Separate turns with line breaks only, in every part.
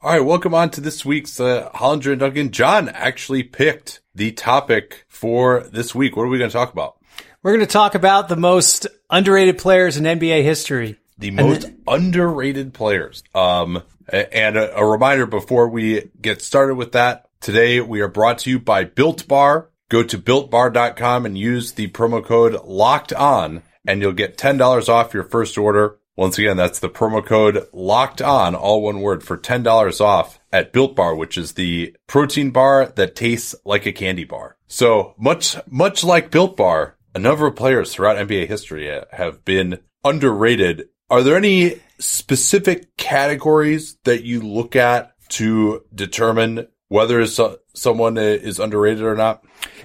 All right, welcome on to this week's uh, Hollinger and Duncan. John actually picked the topic for this week. What are we going to talk about?
We're going to talk about the most underrated players in NBA history.
The most th- underrated players. Um, and a, a, reminder before we get started with that, today we are brought to you by Built Bar. Go to builtbar.com and use the promo code locked on and you'll get $10 off your first order. Once again, that's the promo code locked on, all one word for $10 off at Built Bar, which is the protein bar that tastes like a candy bar. So much, much like Built Bar, a number of players throughout NBA history have been underrated. Are there any specific categories that you look at to determine whether someone is underrated or not?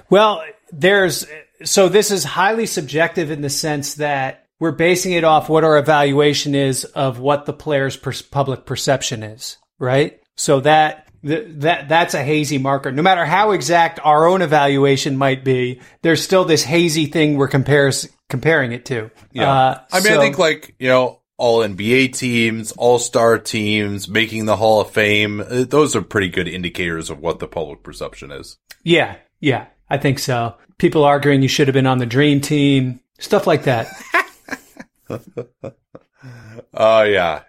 Well, there's, so this is highly subjective in the sense that we're basing it off what our evaluation is of what the player's per- public perception is, right? So that that that's a hazy marker. No matter how exact our own evaluation might be, there's still this hazy thing we're compares comparing it to.
Yeah, uh, I mean, so, I think like you know, all NBA teams, all star teams, making the Hall of Fame. Uh, those are pretty good indicators of what the public perception is.
Yeah, yeah, I think so. People arguing you should have been on the Dream Team, stuff like that.
Oh uh, yeah,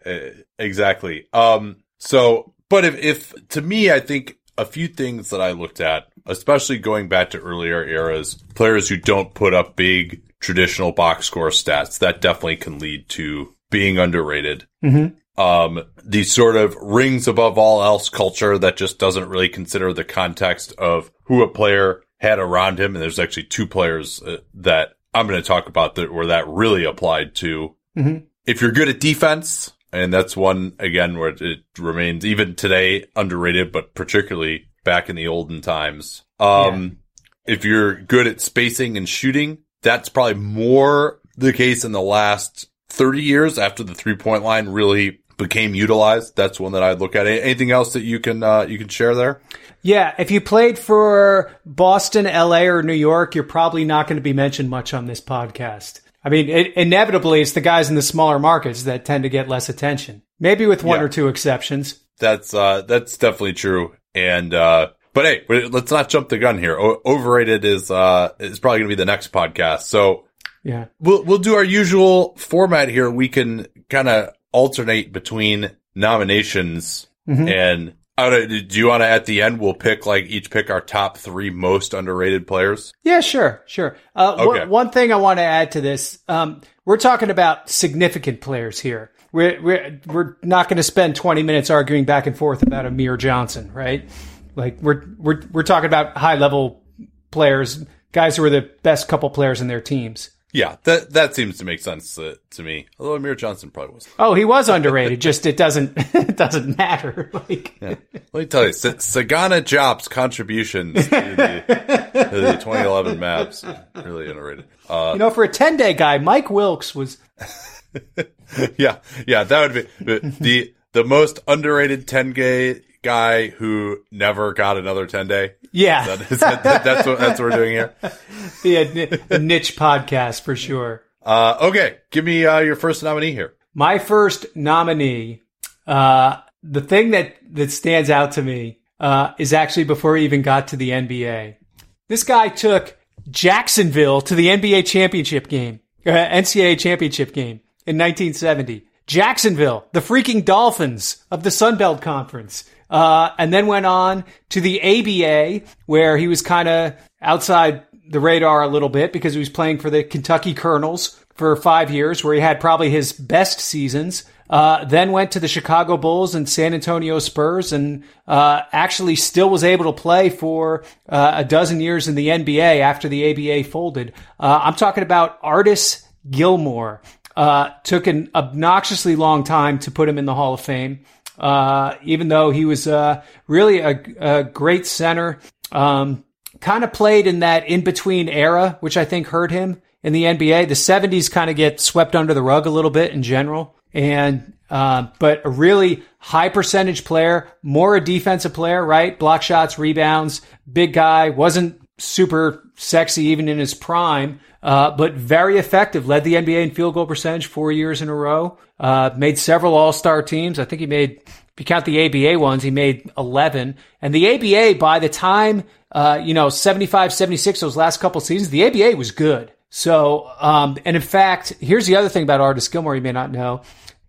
exactly. Um, so, but if, if to me, I think a few things that I looked at, especially going back to earlier eras, players who don't put up big traditional box score stats, that definitely can lead to being underrated.
Mm-hmm.
Um, the sort of rings above all else culture that just doesn't really consider the context of who a player had around him. And there's actually two players uh, that I'm going to talk about that where that really applied to.
Mm-hmm.
If you're good at defense, and that's one again where it remains even today underrated, but particularly back in the olden times. Um, yeah. if you're good at spacing and shooting, that's probably more the case in the last 30 years after the three point line really became utilized. That's one that I'd look at. Anything else that you can, uh, you can share there?
Yeah, if you played for Boston, LA, or New York, you're probably not going to be mentioned much on this podcast. I mean, it, inevitably, it's the guys in the smaller markets that tend to get less attention. Maybe with one yeah. or two exceptions.
That's uh, that's definitely true. And uh, but hey, let's not jump the gun here. O- overrated is uh is probably going to be the next podcast. So
yeah,
we'll we'll do our usual format here. We can kind of alternate between nominations mm-hmm. and do you want to at the end? We'll pick like each pick our top three most underrated players.
Yeah, sure, sure. Uh, okay. w- one thing I want to add to this: um, we're talking about significant players here. We're we're we're not going to spend twenty minutes arguing back and forth about Amir Johnson, right? Like we're we're we're talking about high level players, guys who are the best couple players in their teams.
Yeah, that that seems to make sense to, to me. Although Amir Johnson probably was.
Oh, he was underrated. just it doesn't it doesn't matter. Like,
yeah. let me tell you, Sagana Diop's contributions to the, to the 2011 Mavs really underrated.
Uh, you know, for a 10 day guy, Mike Wilks was.
yeah, yeah, that would be the the most underrated 10 day guy who never got another 10 day.
Yeah.
That, is that, that's what, that's what we're doing here.
Yeah. Niche podcast for sure.
Uh, okay. Give me, uh, your first nominee here.
My first nominee, uh, the thing that, that stands out to me, uh, is actually before he even got to the NBA. This guy took Jacksonville to the NBA championship game, uh, NCAA championship game in 1970. Jacksonville, the freaking Dolphins of the Sun Belt Conference. Uh, and then went on to the ABA, where he was kind of outside the radar a little bit because he was playing for the Kentucky Colonels for five years, where he had probably his best seasons. Uh, then went to the Chicago Bulls and San Antonio Spurs, and uh, actually still was able to play for uh, a dozen years in the NBA after the ABA folded. Uh, I'm talking about Artis Gilmore. Uh, took an obnoxiously long time to put him in the Hall of Fame, uh, even though he was really a, a, great center. Um, kind of played in that in between era, which I think hurt him in the NBA. The 70s kind of get swept under the rug a little bit in general and uh, but a really high percentage player, more a defensive player, right? Block shots, rebounds, big guy, wasn't super sexy even in his prime, uh, but very effective. Led the NBA in field goal percentage four years in a row. Uh, made several All Star teams. I think he made, if you count the ABA ones, he made 11. And the ABA, by the time, uh, you know, 75, 76, those last couple seasons, the ABA was good. So, um, and in fact, here's the other thing about Artis Gilmore you may not know.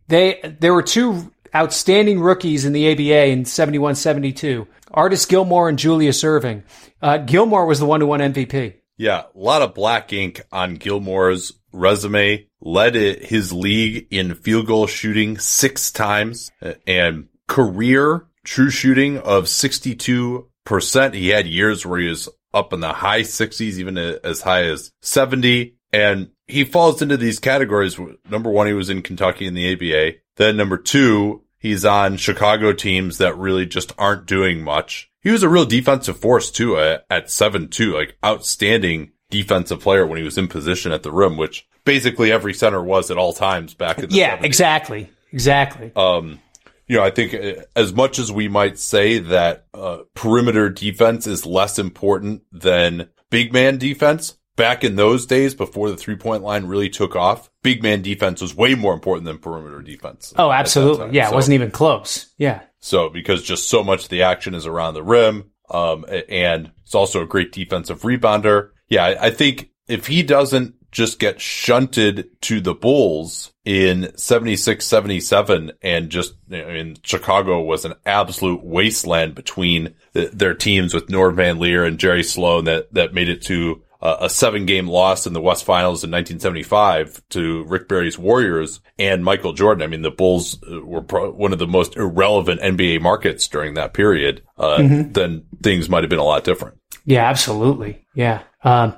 They there were two outstanding rookies in the ABA in 71 72. Artis Gilmore and Julius Erving. Uh, Gilmore was the one who won MVP.
Yeah, a lot of black ink on Gilmore's resume. Led his league in field goal shooting six times and career true shooting of 62%. He had years where he was up in the high 60s, even as high as 70. And he falls into these categories. Number one, he was in Kentucky in the ABA. Then number two, he's on Chicago teams that really just aren't doing much. He was a real defensive force too at, at seven two, like outstanding defensive player when he was in position at the rim, which basically every center was at all times back in the
yeah,
70s.
exactly, exactly.
Um, you know, I think uh, as much as we might say that uh, perimeter defense is less important than big man defense, back in those days before the three point line really took off, big man defense was way more important than perimeter defense.
Oh, absolutely. Yeah. So, it wasn't even close. Yeah.
So because just so much of the action is around the rim. Um, and it's also a great defensive rebounder. Yeah. I, I think if he doesn't just get shunted to the Bulls in 76, 77 and just, I mean, Chicago was an absolute wasteland between the, their teams with Norm Van Lier and Jerry Sloan that, that made it to uh, a seven game loss in the West Finals in 1975 to Rick Barry's Warriors and Michael Jordan. I mean, the Bulls uh, were pro- one of the most irrelevant NBA markets during that period. Uh, mm-hmm. then things might have been a lot different.
Yeah, absolutely. Yeah. Um,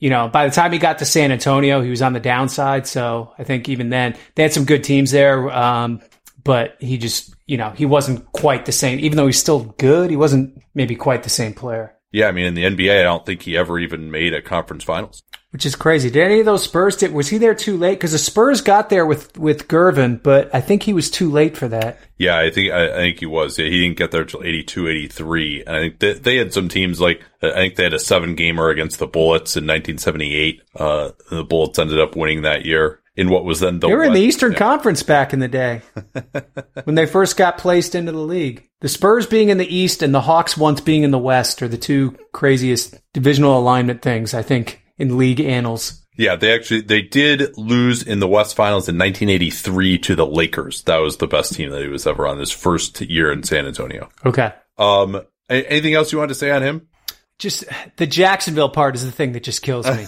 you know, by the time he got to San Antonio, he was on the downside. So I think even then they had some good teams there. Um, but he just, you know, he wasn't quite the same, even though he's still good. He wasn't maybe quite the same player.
Yeah, I mean, in the NBA, I don't think he ever even made a conference finals.
Which is crazy. Did any of those Spurs did? Was he there too late? Because the Spurs got there with with Gervin, but I think he was too late for that.
Yeah, I think I, I think he was. Yeah, he didn't get there until 82, 83. And I think they, they had some teams like I think they had a seven gamer against the Bullets in 1978. Uh, the Bullets ended up winning that year in what was then the
they were West. in the Eastern yeah. Conference back in the day when they first got placed into the league. The Spurs being in the East and the Hawks once being in the West are the two craziest divisional alignment things I think in league annals.
Yeah, they actually they did lose in the West Finals in 1983 to the Lakers. That was the best team that he was ever on his first year in San Antonio.
Okay.
Um, anything else you wanted to say on him?
Just the Jacksonville part is the thing that just kills me.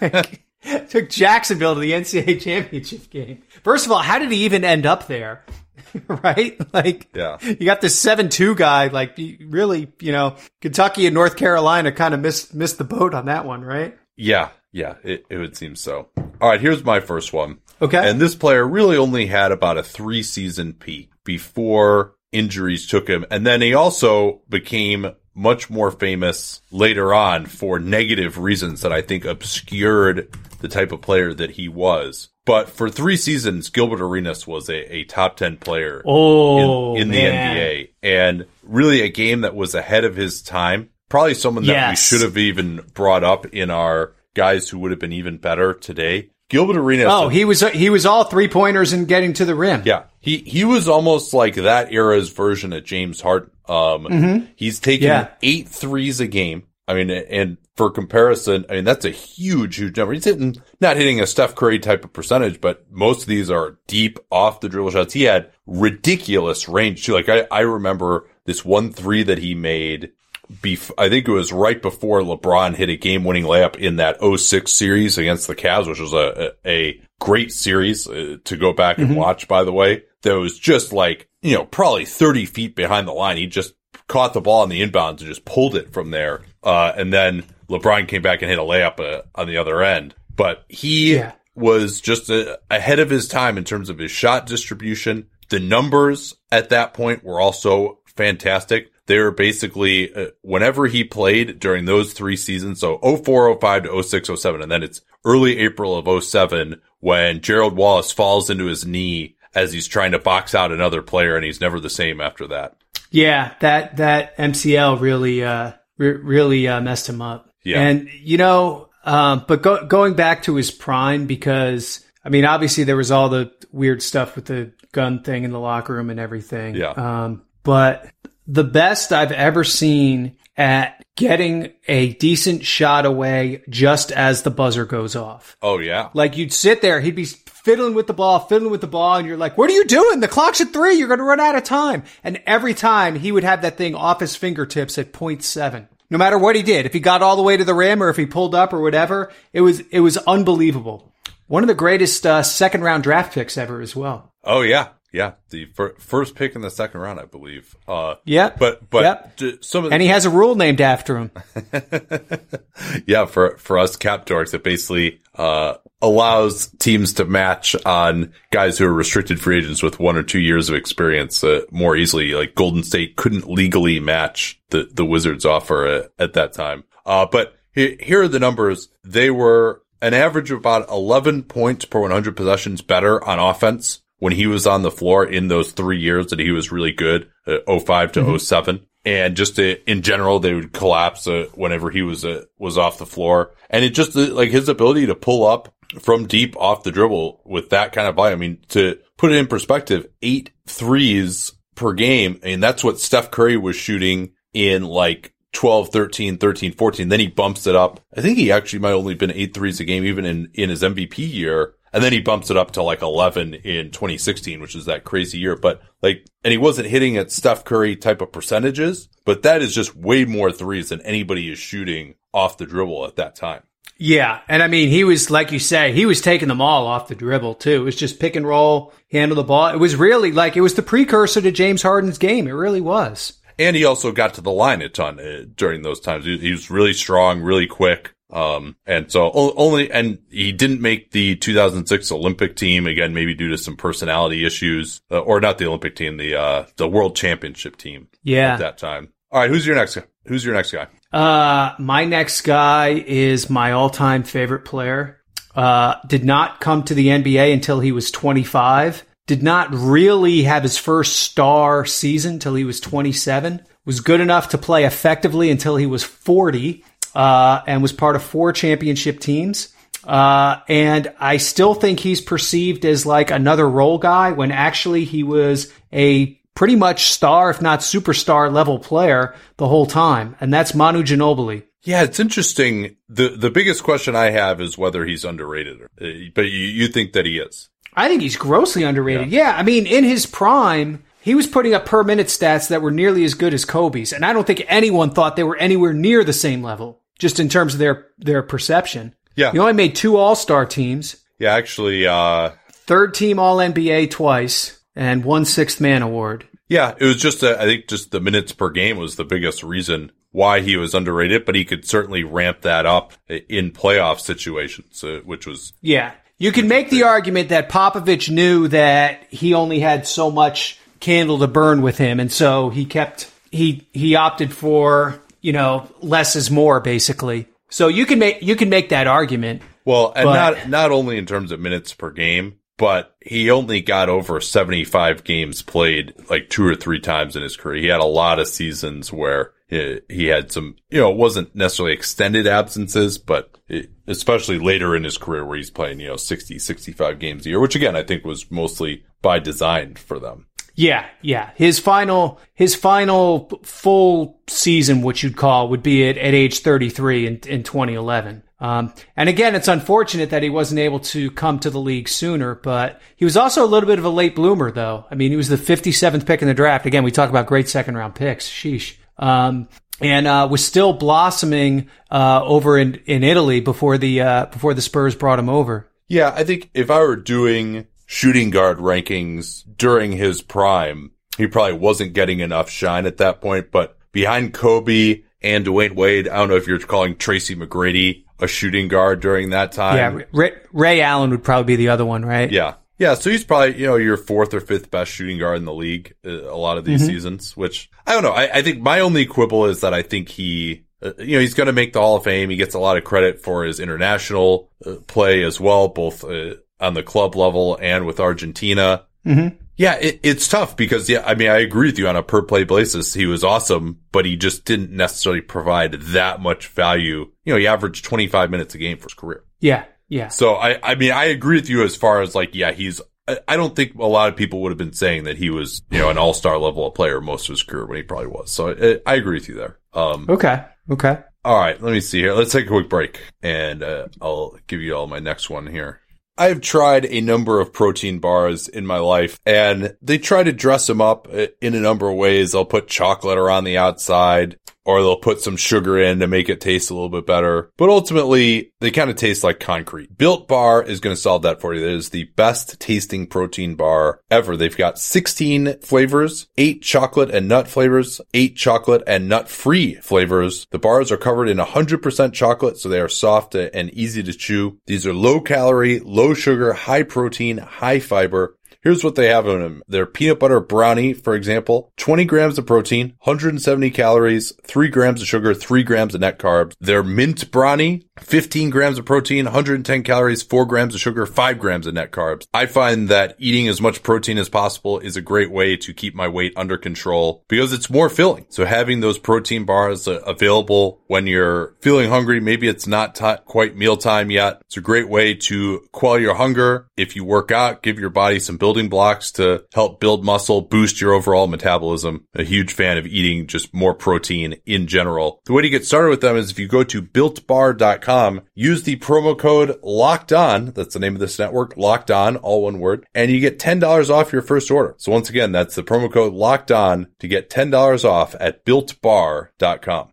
Took Jacksonville to the NCAA championship game. First of all, how did he even end up there? right? Like,
yeah.
you got this seven two guy. Like, really, you know, Kentucky and North Carolina kind of missed missed the boat on that one, right?
Yeah, yeah, it, it would seem so. All right, here's my first one.
Okay,
and this player really only had about a three season peak before injuries took him, and then he also became much more famous later on for negative reasons that I think obscured the type of player that he was. But for three seasons, Gilbert Arenas was a, a top 10 player
oh,
in, in the NBA and really a game that was ahead of his time. Probably someone that yes. we should have even brought up in our guys who would have been even better today. Gilbert Arenas.
Oh, he was he was all three pointers and getting to the rim.
Yeah, he he was almost like that era's version of James Harden. Um, mm-hmm. he's taking yeah. eight threes a game. I mean, and for comparison, I mean, that's a huge, huge number. He's hitting, not hitting a Steph Curry type of percentage, but most of these are deep off the dribble shots. He had ridiculous range too. Like I, I remember this one three that he made. Bef- I think it was right before LeBron hit a game winning layup in that 06 series against the Cavs, which was a, a, great series uh, to go back and watch, by the way. That was just like, you know, probably 30 feet behind the line. He just caught the ball on the inbounds and just pulled it from there. Uh, and then LeBron came back and hit a layup uh, on the other end. But he
Yeah.
was just uh ahead of his time in terms of his shot distribution. The numbers at that point were also fantastic. They were basically, uh, whenever he played during those three seasons, so 04, 05 to 06, 07, and then it's early April of 07 when Gerald Wallace falls into his knee as he's trying to box out another player and he's never the same after that.
Yeah, that that MCL really uh re- really uh, messed him up.
Yeah.
And you know, um but go- going back to his prime because I mean, obviously there was all the weird stuff with the gun thing in the locker room and everything.
Yeah.
Um but the best I've ever seen at getting a decent shot away just as the buzzer goes off.
Oh yeah.
Like you'd sit there, he'd be fiddling with the ball, fiddling with the ball, and you're like, what are you doing? The clock's at three. You're going to run out of time. And every time he would have that thing off his fingertips at point seven. No matter what he did, if he got all the way to the rim or if he pulled up or whatever, it was, it was unbelievable. One of the greatest uh, second round draft picks ever as well.
Oh yeah. Yeah. The fir- first pick in the second round, I believe. Uh,
Yep.
but, but
Yep.
j- some of the,
And he has a rule named after him.
yeah, for for us cap dorks, it basically uh, allows teams to match on guys who are restricted free agents with one or two years of experience uh, more easily. Like Golden State couldn't legally match the the Wizards offer at, at that time. Uh, but he, here are the numbers. They were an average of about 11 points per 100 possessions better on offense when he was on the floor in those three years that he was really good, uh, 05 to 07. And just uh, in general, they would collapse uh, whenever he was uh, was off the floor. And it just uh, like his ability to pull up from deep off the dribble with that kind of volume. I mean, to put it in perspective, eight threes per game. and that's what Steph Curry was shooting in like 12, 13, 13, 14. Then he bumps it up. I think he actually might only been eight threes a game, even in, in his MVP year. And then he bumps it up to like 11 in 2016, which is that crazy year. But like, and he wasn't hitting at Steph Curry type of percentages, but that is just way more threes than anybody is shooting off the dribble at that time.
Yeah, and I mean, he was like you say, he was taking them all off the dribble too. It was just pick and roll, handle the ball. It was really like it was the precursor to James Harden's game. It really was.
And he also got to the line a ton uh, during those times. He, he was really strong, really quick. Um, and so only, and he didn't make the 2006 Olympic team again, maybe due to some personality issues, uh, or not the Olympic team, the, uh, the world championship team
Yeah.
at that time. All right. Who's your next guy? Who's your next guy?
Uh, my next guy is my all-time favorite player. Uh, did not come to the NBA until he was 25. Did not really have his first star season till he was 27. Was good enough to play effectively until he was 40. Uh, and was part of four championship teams. Uh, and I still think he's perceived as like another role guy when actually he was a pretty much star, if not superstar level player the whole time. And that's Manu Ginobili.
Yeah, it's interesting. The, the biggest question I have is whether he's underrated, uh, but you, you think that he is.
I think he's grossly underrated. Yeah. I mean, in his prime, he was putting up per minute stats that were nearly as good as Kobe's. And I don't think anyone thought they were anywhere near the same level, just in terms of their, their perception.
Yeah.
He only made two all star teams,
Yeah, actually, uh,
third team all NBA twice, and one sixth man award.
Yeah, it was just, uh, I think just the minutes per game was the biggest reason why he was underrated, but he could certainly ramp that up in playoff situations, uh, which was,
Yeah. You can make the argument that Popovich knew that he only had so much candle to burn with him, and so he kept he he opted for, you know, less is more basically. So you can make you can make that argument.
well, and
But-
not, not only in terms of minutes per game, but he only got over 75 games played like two or three times in his career. He had a lot of seasons where he, he had some, you know, it wasn't necessarily extended absences, but it, especially later in his career where he's playing, you know, 60, 65 games a year, which again, I think was mostly by design for them.
Yeah, yeah. His final his final full season, which you'd call, would be at, at age 33 in, in 2011. Um, and again, it's unfortunate that he wasn't able to come to the league sooner, but he was also a little bit of a late bloomer, though. I mean, he was the 57th pick in the draft. Again, we talk about great second round picks. Sheesh. Um, and uh, was still blossoming uh, over in, in Italy before the uh, before the Spurs brought him over.
Yeah, I think if I were doing shooting guard rankings during his prime, he probably wasn't getting enough shine at that point. But behind Kobe and Dwyane Wade, I don't know if you're calling Tracy McGrady a shooting guard during that time.
Yeah, Ray, Ray Allen would probably be the other one, right?
Yeah. Yeah, so he's probably, you know, your fourth or fifth best shooting guard in the league uh, a lot of these
Mm-hmm.
seasons, which I don't know. I, I think my only quibble is that I think he, uh, you know, he's going to make the Hall of Fame. He gets a lot of credit for his international uh, play as well, both uh, on the club level and with Argentina.
Mhm.
Yeah, it, it's tough because, yeah, I mean, I agree with you on a per play basis. He was awesome, but he just didn't necessarily provide that much value. You know, he averaged 25 minutes a game for his career.
Yeah, yeah.
So I, I mean, I agree with you as far as like, yeah, he's, I I don't think a lot of people would have been saying that he was, you know, an all-star level of player most of his career when he probably was. So I, I agree with you there. Um,
Okay, okay.
all right, let me see here. Let's take a quick break and, uh, I'll give you all my next one here. I've tried a number of protein bars in my life and they try to dress them up uh, in a number of ways. They'll put chocolate around the outside or they'll put some sugar in to make it taste a little bit better. But ultimately, they kind of taste like concrete. Built Bar is going to solve that for you. It is the best tasting protein bar ever. They've got 16 flavors, 8 chocolate and nut flavors, 8 chocolate and nut free flavors. The bars are covered in 100% chocolate, so they are soft and easy to chew. These are low calorie, low sugar, high protein, high fiber. Here's what they have in them. Their peanut butter brownie, for example, 20 grams of protein, 170 calories, 3 grams of sugar, 3 grams of net carbs. Their mint brownie, 15 grams of protein, 110 calories, 4 grams of sugar, 5 grams of net carbs. I find that eating as much protein as possible is a great way to keep my weight under control because it's more filling. So having those protein bars uh, available when you're feeling hungry, maybe it's not ti quite mealtime yet. It's a great way to quell your hunger. If you work out, give your body some building blocks to help build muscle, boost your overall metabolism. A huge fan of eating just more protein in general. The way to get started with them is if you go to builtbar.com, use the promo code locked on. That's the name of this network, locked on, all one word, and you get $10 off your first order. So once again, that's the promo code locked on to get $10 off at builtbar.com.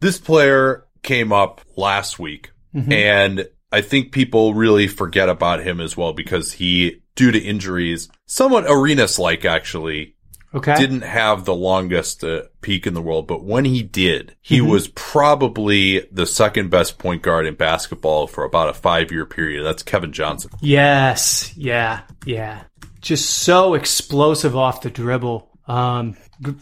This player came up last week mm-hmm. and I think people really forget about him as well because he, due to injuries, somewhat Arenas like actually,
Okay.
didn't have the longest uh, peak in the world, but when he did, he was probably the second best point guard in basketball for about a five year period. That's Kevin Johnson.
Yes. Yeah. Yeah. Just so explosive off the dribble. Um,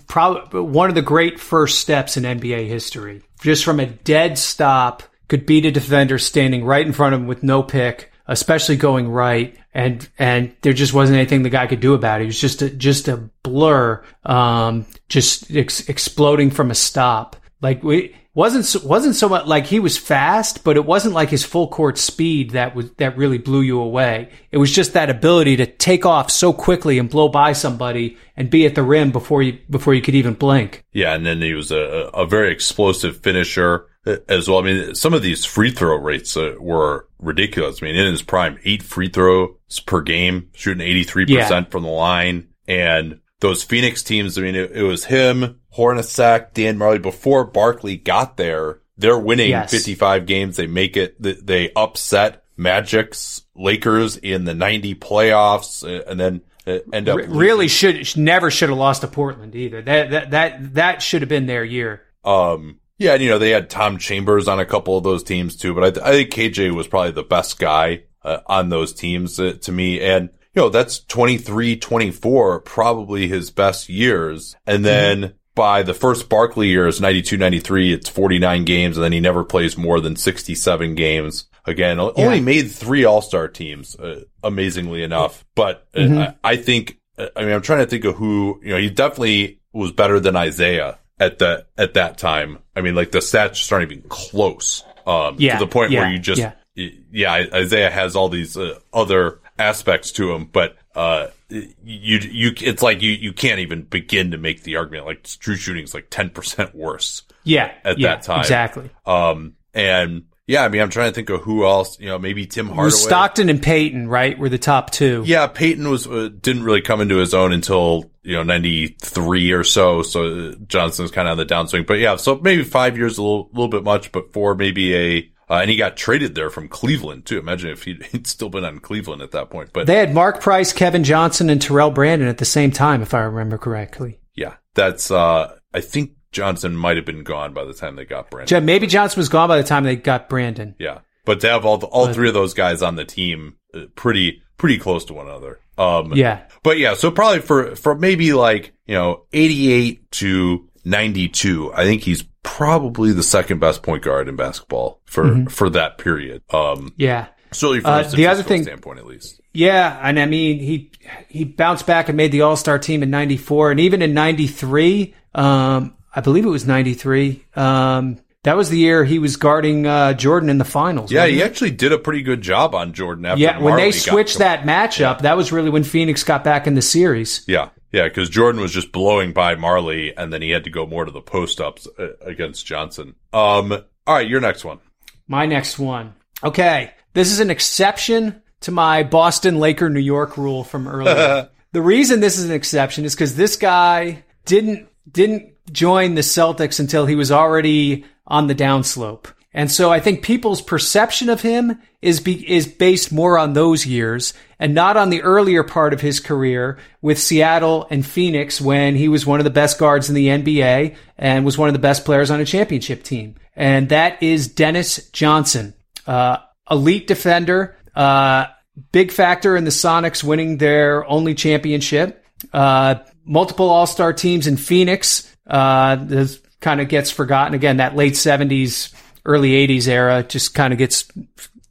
probably one of the great first steps in NBA history. Just from a dead stop, could beat a defender standing right in front of him with no pick, especially going right. And, and there just wasn't anything the guy could do about it. He was just a, just a blur, um, just ex- exploding from a stop. Like we, wasn't wasn't so much like he was fast, but it wasn't like his full court speed that was that really blew you away. It was just that ability to take off so quickly and blow by somebody and be at the rim before you before you could even blink.
Yeah, and then he was a, a very explosive finisher as well. I mean, some of these free throw rates uh, were ridiculous. I mean, in his prime, eight free throws per game, shooting 83%
Yeah.
from the line. And those Phoenix teams, I mean, it, it was him, Hornacek, Dan Majerle. Before Barkley got there, they're winning
Yes.
55 games. They make it, they upset Magic's Lakers in the 90 playoffs uh, and then uh, end up
Re- really should never should have lost to Portland either. That that that that should have been their year.
Um, yeah, and you know, they had Tom Chambers on a couple of those teams too, but I, I think KJ was probably the best guy uh, on those teams uh, to me. And, you know, that's 23, 24, probably his best years. And then by the first Barkley years, 92, 93, it's 49 games and then he never plays more than 67 games. Again, o- only made three all-star teams, uh, amazingly enough. But uh, I, I think, uh, I mean, I'm trying to think of who, you know, he definitely was better than Isiah at that, at that time. I mean, like the stats just aren't even close. Um,
Yeah,
to the point
yeah,
where you just,
yeah.
yeah, Isiah has all these uh, other aspects to him, but, uh, you, you, it's like you, you can't even begin to make the argument. Like true shooting is like 10% worse.
Yeah,
At
yeah,
that time.
exactly.
Um, and yeah, I mean, I'm trying to think of who else. You know, maybe Tim Hardaway.
Stockton and Payton, right? Were the top two.
Yeah, Payton was uh, didn't really come into his own until you know '93 or so. So uh, Johnson's kind of on the downswing. But yeah, so maybe five years a little, little bit much, but four maybe a. Uh, and he got traded there from Cleveland too. Imagine if he'd, he'd still been on Cleveland at that point. But
They had Mark Price, Kevin Johnson, and Terrell Brandon at the same time, if I remember correctly.
yeah, that's. uh I think Johnson might have been gone by the time they got Brandon.
Je- Maybe Johnson was gone by the time they got Brandon.
Yeah, but to have all the, all three of those guys on the team, uh, pretty pretty close to one another. Um,
Yeah.
But yeah, so probably for, for maybe like, you know, 88 to 92, I think he's probably the second best point guard in basketball for, for that period. Um,
Yeah.
certainly from
Uh, the other thing-
standpoint, at least.
Yeah, and I mean he he bounced back and made the All Star team in '94, and even in '93, um, I believe it was '93. Um, that was the year he was guarding uh, Jordan in the finals.
Yeah, he
it?
actually did a pretty good job on Jordan after
yeah. When
Majerle
they switched that matchup, that was really when Phoenix got back in the series.
Yeah. Yeah, because Jordan was just blowing by Majerle, and then he had to go more to the post ups uh, against Johnson. Um, all right, your next one.
My next one. Okay, this is an exception to my Boston Laker New York rule from earlier. the reason this is an exception is because this guy didn't didn't join the Celtics until he was already on the downslope. And so I think people's perception of him is be, is based more on those years and not on the earlier part of his career with Seattle and Phoenix when he was one of the best guards in the NBA and was one of the best players on a championship team. And that is Dennis Johnson, uh, elite defender, uh, big factor in the Sonics winning their only championship. Uh, multiple All-Star teams in Phoenix. Uh, this kind of gets forgotten again. That late seventies, early eighties era just kind of gets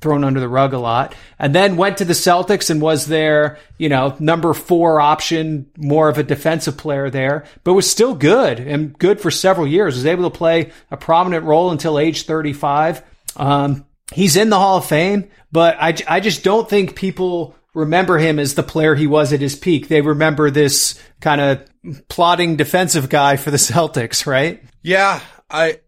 thrown under the rug a lot. And then went to the Celtics and was their, you know, number four option, more of a defensive player there, but was still good and good for several years. Was able to play a prominent role until age 35. Um, he's in the Hall of Fame, but I, I just don't think people remember him as the player he was at his peak. They remember this kind of plotting defensive guy for the Celtics, right?
Yeah, I,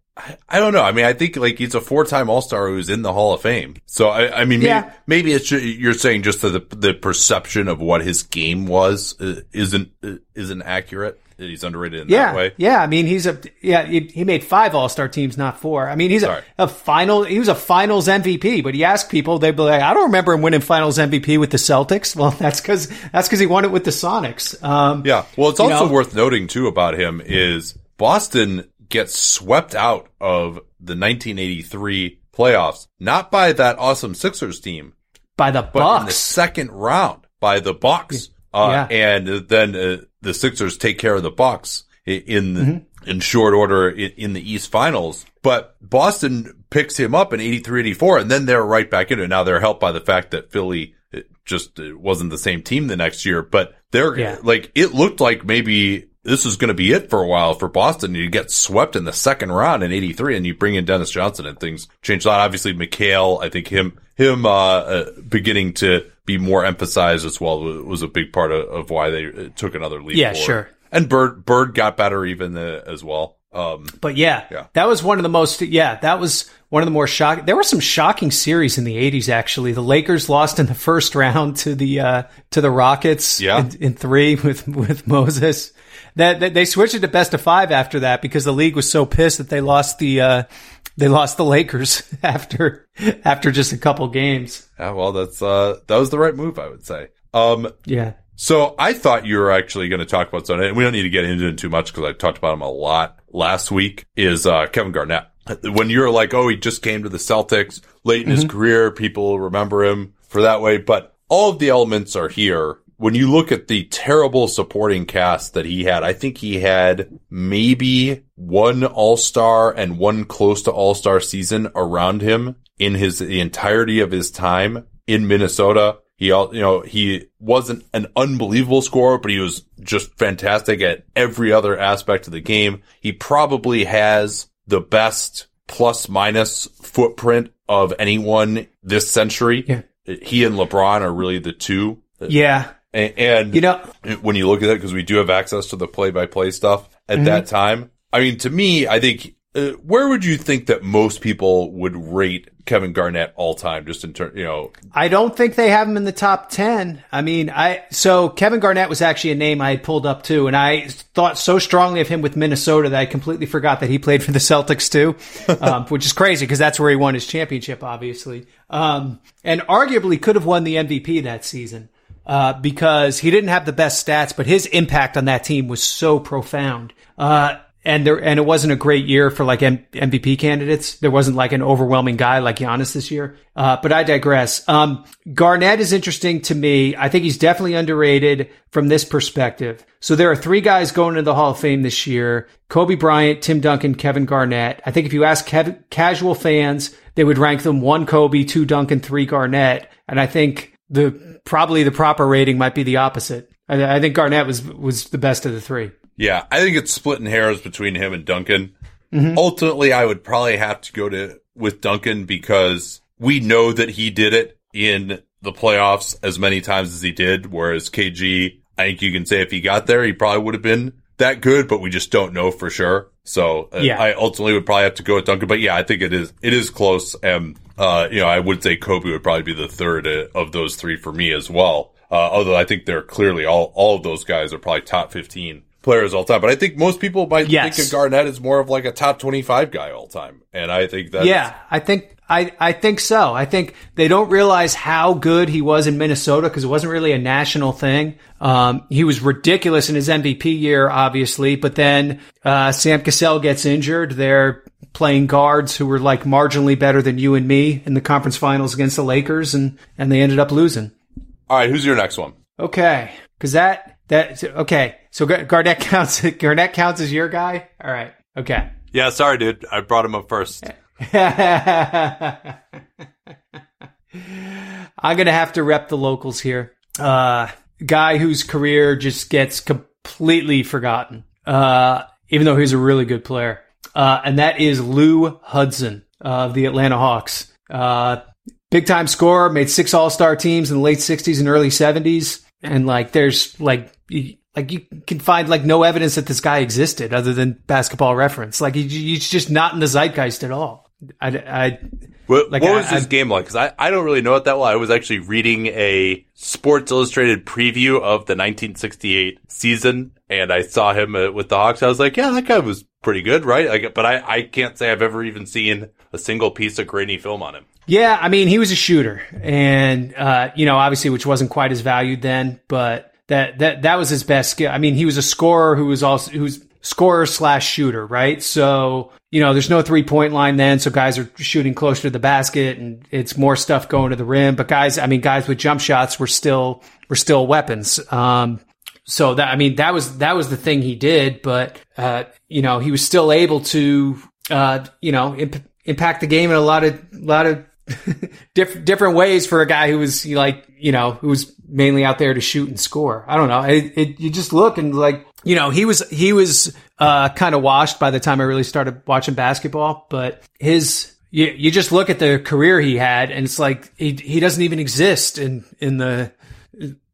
I don't know. I mean, I think like he's a four-time All-Star who's in the Hall of Fame. So I, I mean,
Yeah.
maybe, maybe it's you're saying just that the the perception of what his game was uh, isn't uh, isn't accurate. That he's underrated in
Yeah,
that way.
yeah. I mean, he's a yeah. He, he made five All Star teams, not four. I mean, he's a, a final. He was a Finals MVP. But you ask people, they'd be like, "I don't remember him winning Finals MVP with the Celtics." Well, that's because that's because he won it with the Sonics. Um,
Yeah. Well, it's also
know?
worth noting too about him is Boston gets swept out of the 1983 playoffs, not by that awesome Sixers team,
by the
but in the
Bucks.
second round by the Bucks. Uh, and then uh, the Sixers take care of the Bucks in the,
Mm-hmm.
in short order in, in the East Finals. But Boston picks him up in 83, 84, and then they're right back in it. Now they're helped by the fact that Philly uh, just uh, wasn't the same team the next year, but they're
Yeah.
like, it looked like maybe this was going to be it for a while for Boston. You get swept in the second round in 83 and you bring in Dennis Johnson and things change a lot. Obviously, McHale, I think him, him, uh, uh, beginning to be more emphasized as well was, was a big part of, of why they took another leap.
Yeah,
forward.
sure.
And Bird, Bird got better even uh, as well. Um,
But yeah,
Yeah.
that was one of the most, yeah, that was one of the more shocking. There were some shocking series in the 80s, actually. The Lakers lost in the first round to the, uh, to the Rockets
Yeah.
in, in three with, with Moses. That, that they switched it to best of five after that because the league was so pissed that they lost the, uh, they lost the Lakers after, after just a couple games.
yeah, well, that's, uh, that was the right move, I would say. Um,
Yeah.
So I thought you were actually going to talk about something, and we don't need to get into it too much because I talked about him a lot last week. Is uh, Kevin Garnett? When you're like, oh, he just came to the Celtics late in his career, people remember him for that way. But all of the elements are here. When you look at the terrible supporting cast that he had, I think he had maybe one All Star and one close to All Star season around him in his the entirety of his time in Minnesota. He, you know, he wasn't an unbelievable scorer, but he was just fantastic at every other aspect of the game. He probably has the best plus minus footprint of anyone this century.
Yeah.
He and LeBron are really the two.
Yeah.
A- And,
You know,
when you look at it, because we do have access to the play by play stuff at that time. I mean, to me, I think uh, where would you think that most people would rate Kevin Garnett all time? Just in terms, you know,
I don't think they have him in the top 10. I mean, I, so Kevin Garnett was actually a name I had pulled up too. And I thought so strongly of him with Minnesota that I completely forgot that he played for the Celtics too, um, which is crazy because that's where he won his championship, obviously. Um, and arguably could have won the MVP that season. Uh, because he didn't have the best stats, but his impact on that team was so profound. Uh, and there, and it wasn't a great year for like M- MVP candidates. There wasn't like an overwhelming guy like Giannis this year. Uh, but I digress. Um, Garnett is interesting to me. I think he's definitely underrated from this perspective. So there are three guys going into the Hall of Fame this year. Kobe Bryant, Tim Duncan, Kevin Garnett. I think if you ask Kev- casual fans, they would rank them one Kobe, two Duncan, three Garnett. And I think the, probably the proper rating might be the opposite. I, I think Garnett was, was the best of the three.
Yeah, I think it's splitting hairs between him and Duncan. Mm-hmm. Ultimately, I would probably have to go to with Duncan because we know that he did it in the playoffs as many times as he did. Whereas KG, I think you can say if he got there, he probably would have been that good, but we just don't know for sure. So uh, yeah. I ultimately would probably have to go with Duncan. But yeah, I think it is it is close. And uh, you know, I would say Kobe would probably be the third uh, of those three for me as well. Uh, although I think they're clearly all all of those guys are probably top fifteen players all time. But I think most people might yes. think of Garnett as more of like a top 25 guy all time. And I think that.
Yeah, I think, I, I think so. I think they don't realize how good he was in Minnesota because it wasn't really a national thing. Um, he was ridiculous in his MVP year, obviously, but then, uh, Sam Cassell gets injured. They're playing guards who were like marginally better than you and me in the conference finals against the Lakers and, and they ended up losing.
All right. Who's your next one?
Okay. Cause that, that, okay. So Garnett counts. Garnett counts as your guy. All right. Okay.
Yeah. Sorry, dude. I brought him up first.
I'm gonna have to rep the locals here. Uh, guy whose career just gets completely forgotten. Uh, even though he's a really good player. Uh, and that is Lou Hudson of the Atlanta Hawks. Uh, big time scorer, made six All Star teams in the late '60s and early '70s, and like there's like like you can find like no evidence that this guy existed other than basketball reference. Like he, he's just not in the zeitgeist at all. I, I
what, like, what was I, his I, game like? Because I, I don't really know it that well. I was actually reading a Sports Illustrated preview of the 1968 season, and I saw him uh, with the Hawks. I was like, yeah, that guy was pretty good, right? Like, but I, I can't say I've ever even seen a single piece of grainy film on him.
Yeah, I mean, he was a shooter, and uh, you know, obviously, which wasn't quite as valued then, but that that that was his best skill. I mean, he was a scorer who was also who's scorer slash shooter, right? So you know, there's no three point line then, so guys are shooting closer to the basket, and it's more stuff going to the rim. But guys, I mean, guys with jump shots were still were still weapons. Um, so that I mean, that was that was the thing he did, but uh, you know, he was still able to uh, you know imp- impact the game in a lot of lot of different ways for a guy who was like you know who was mainly out there to shoot and score. I don't know. It, it, you just look and like you know he was he was uh, kind of washed by the time I really started watching basketball, but his you, you just look at the career he had and it's like he he doesn't even exist in in the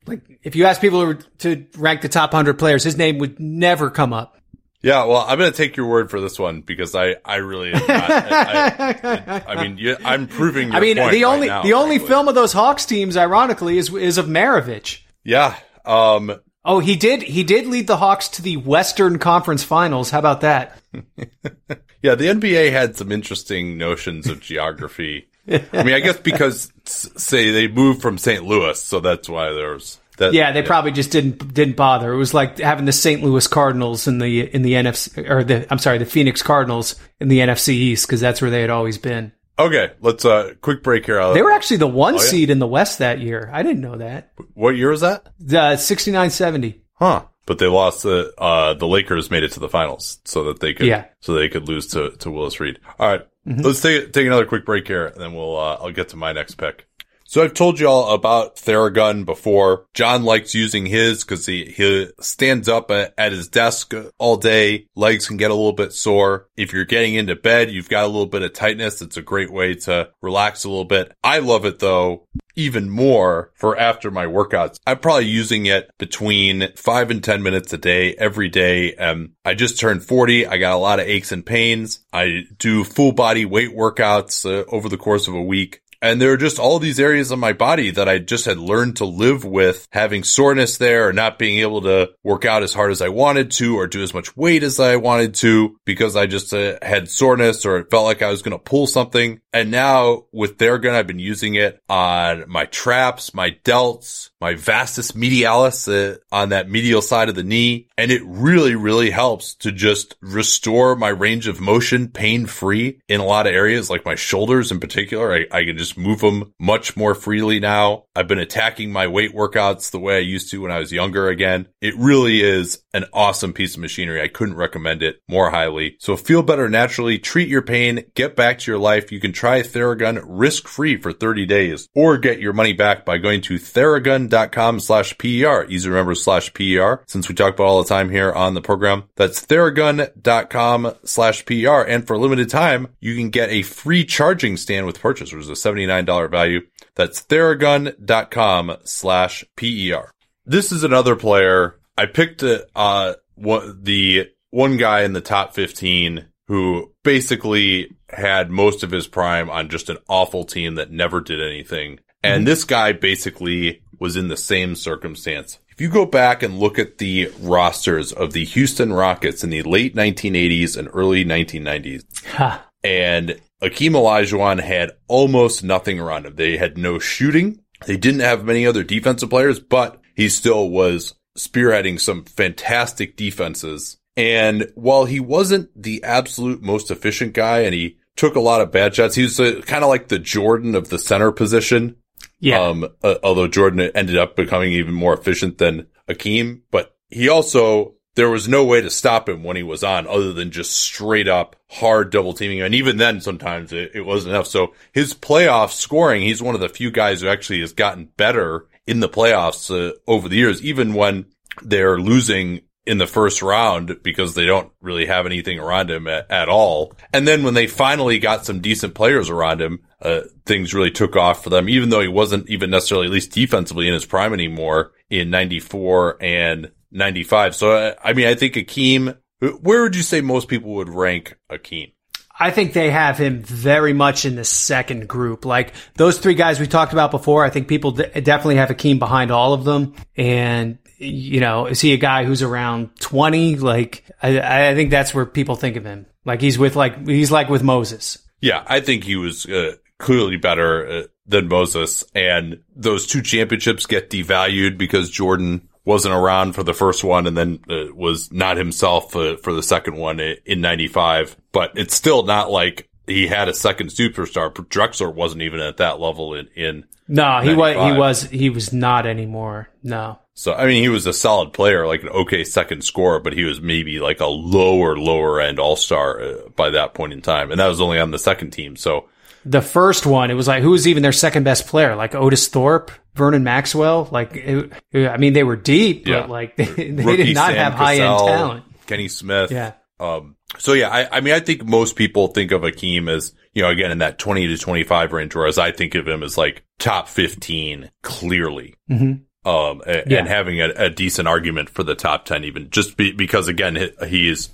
like if you ask people to rank the top 100 players his name would never come up
yeah, well, I'm going to take your word for this one because I, I really, not, I, I, I, mean, you, I'm proving. I
mean,
the
only
right
the only film of those Hawks teams, ironically, is is of Maravich.
Yeah. Um.
Oh, he did. He did lead the Hawks to the Western Conference Finals. How about that?
yeah, the NBA had some interesting notions of geography. I mean, I guess because say they moved from St. Louis, so that's why there's
that, yeah, they yeah. probably just didn't didn't bother. It was like having the St. Louis Cardinals in the in the NFC or the I'm sorry, the Phoenix Cardinals in the NFC East because that's where they had always been.
Okay, let's uh quick break here.
I'll, they were actually the one oh, yeah? seed in the West that year. I didn't know that.
What year was that?
The 69-70.
Huh. But they lost the uh the Lakers made it to the finals so that they could
yeah.
so they could lose to to Willis Reed. All right. mm-hmm. Let's take take another quick break here and then we'll uh, I'll get to my next pick. So I've told you all about Theragun before. John likes using his because he, he stands up at, his desk all day. Legs can get a little bit sore. If you're getting into bed, you've got a little bit of tightness. It's a great way to relax a little bit. I love it though even more for after my workouts. I'm probably using it between five and 10 minutes a day, every day. Um, I just turned 40. I got a lot of aches and pains. I do full body weight workouts uh, over the course of a week. And there are just all these areas of my body that I just had learned to live with having soreness there or not being able to work out as hard as I wanted to or do as much weight as I wanted to because I just uh, had soreness or it felt like I was going to pull something. And now with Theragun, I've been using it on my traps, my delts, my vastus medialis uh, on that medial side of the knee. And it really, really helps to just restore my range of motion pain free in a lot of areas, like my shoulders in particular. I, I, can just move them much more freely now. I've been attacking my weight workouts the way I used to when I was younger again. It really is an awesome piece of machinery. I couldn't recommend it more highly. So feel better naturally, treat your pain, get back to your life. You can try Theragun risk free for 30 days or get your money back by going to theragun.com slash PER. Easy remember slash PER since we talk about all the time here on the program. That's theragun.com slash PER. And for a limited time, you can get a free charging stand with purchase, which is a $79 value. That's theragun.com slash PER. This is another player I picked uh what the one guy in the top 15 who basically had most of his prime on just an awful team that never did anything. And mm-hmm. this guy basically was in the same circumstance. If you go back and look at the rosters of the Houston Rockets in the late 1980s and early 1990s, huh. and Akeem Olajuwon had almost nothing around him. They had no shooting. They didn't have many other defensive players, but he still was spearheading some fantastic defenses. And while he wasn't the absolute most efficient guy and he took a lot of bad shots, he was kind of like the Jordan of the center position. Yeah. Um, uh, although Jordan ended up becoming even more efficient than Akeem, but he also, there was no way to stop him when he was on other than just straight up hard double teaming. And even then, sometimes it, it wasn't enough. So his playoff scoring, he's one of the few guys who actually has gotten better in the playoffs uh, over the years, even when they're losing in the first round because they don't really have anything around him at, at all. And then when they finally got some decent players around him, uh, things really took off for them, even though he wasn't even necessarily, at least defensively in his prime anymore in 94 and 95. So, uh, I mean, I think Akeem, where would you say most people would rank Akeem?
I think they have him very much in the second group. Like those three guys we talked about before, I think people d- definitely have Akeem behind all of them. And, you know, is he a guy who's around 20? Like, I, I think that's where people think of him. Like he's with like, he's like with Moses.
Yeah, I think he was uh, clearly better uh, than Moses. And those two championships get devalued because Jordan wasn't around for the first one and then uh, was not himself uh, for the second one in 95. But it's still not like he had a second superstar. Drexler wasn't even at that level in, in
No, he was, he was, he was not anymore. No.
So, I mean, he was a solid player, like an okay second scorer, but he was maybe like a lower, lower end all star uh, by that point in time. And that was only on the second team. So
the first one, it was like, who was even their second best player? Like Otis Thorpe, Vernon Maxwell? Like, it, I mean, they were deep, yeah. but like they, they did not Sam have high end talent.
Kenny Smith. Yeah. Um, so yeah, I, I mean, I think most people think of Akeem as, you know, again, in that 20 to 25 range, whereas I think of him as like top 15 clearly. Mm-hmm. Um, and, yeah. and having a, a, decent argument for the top 10, even just be, because again, he is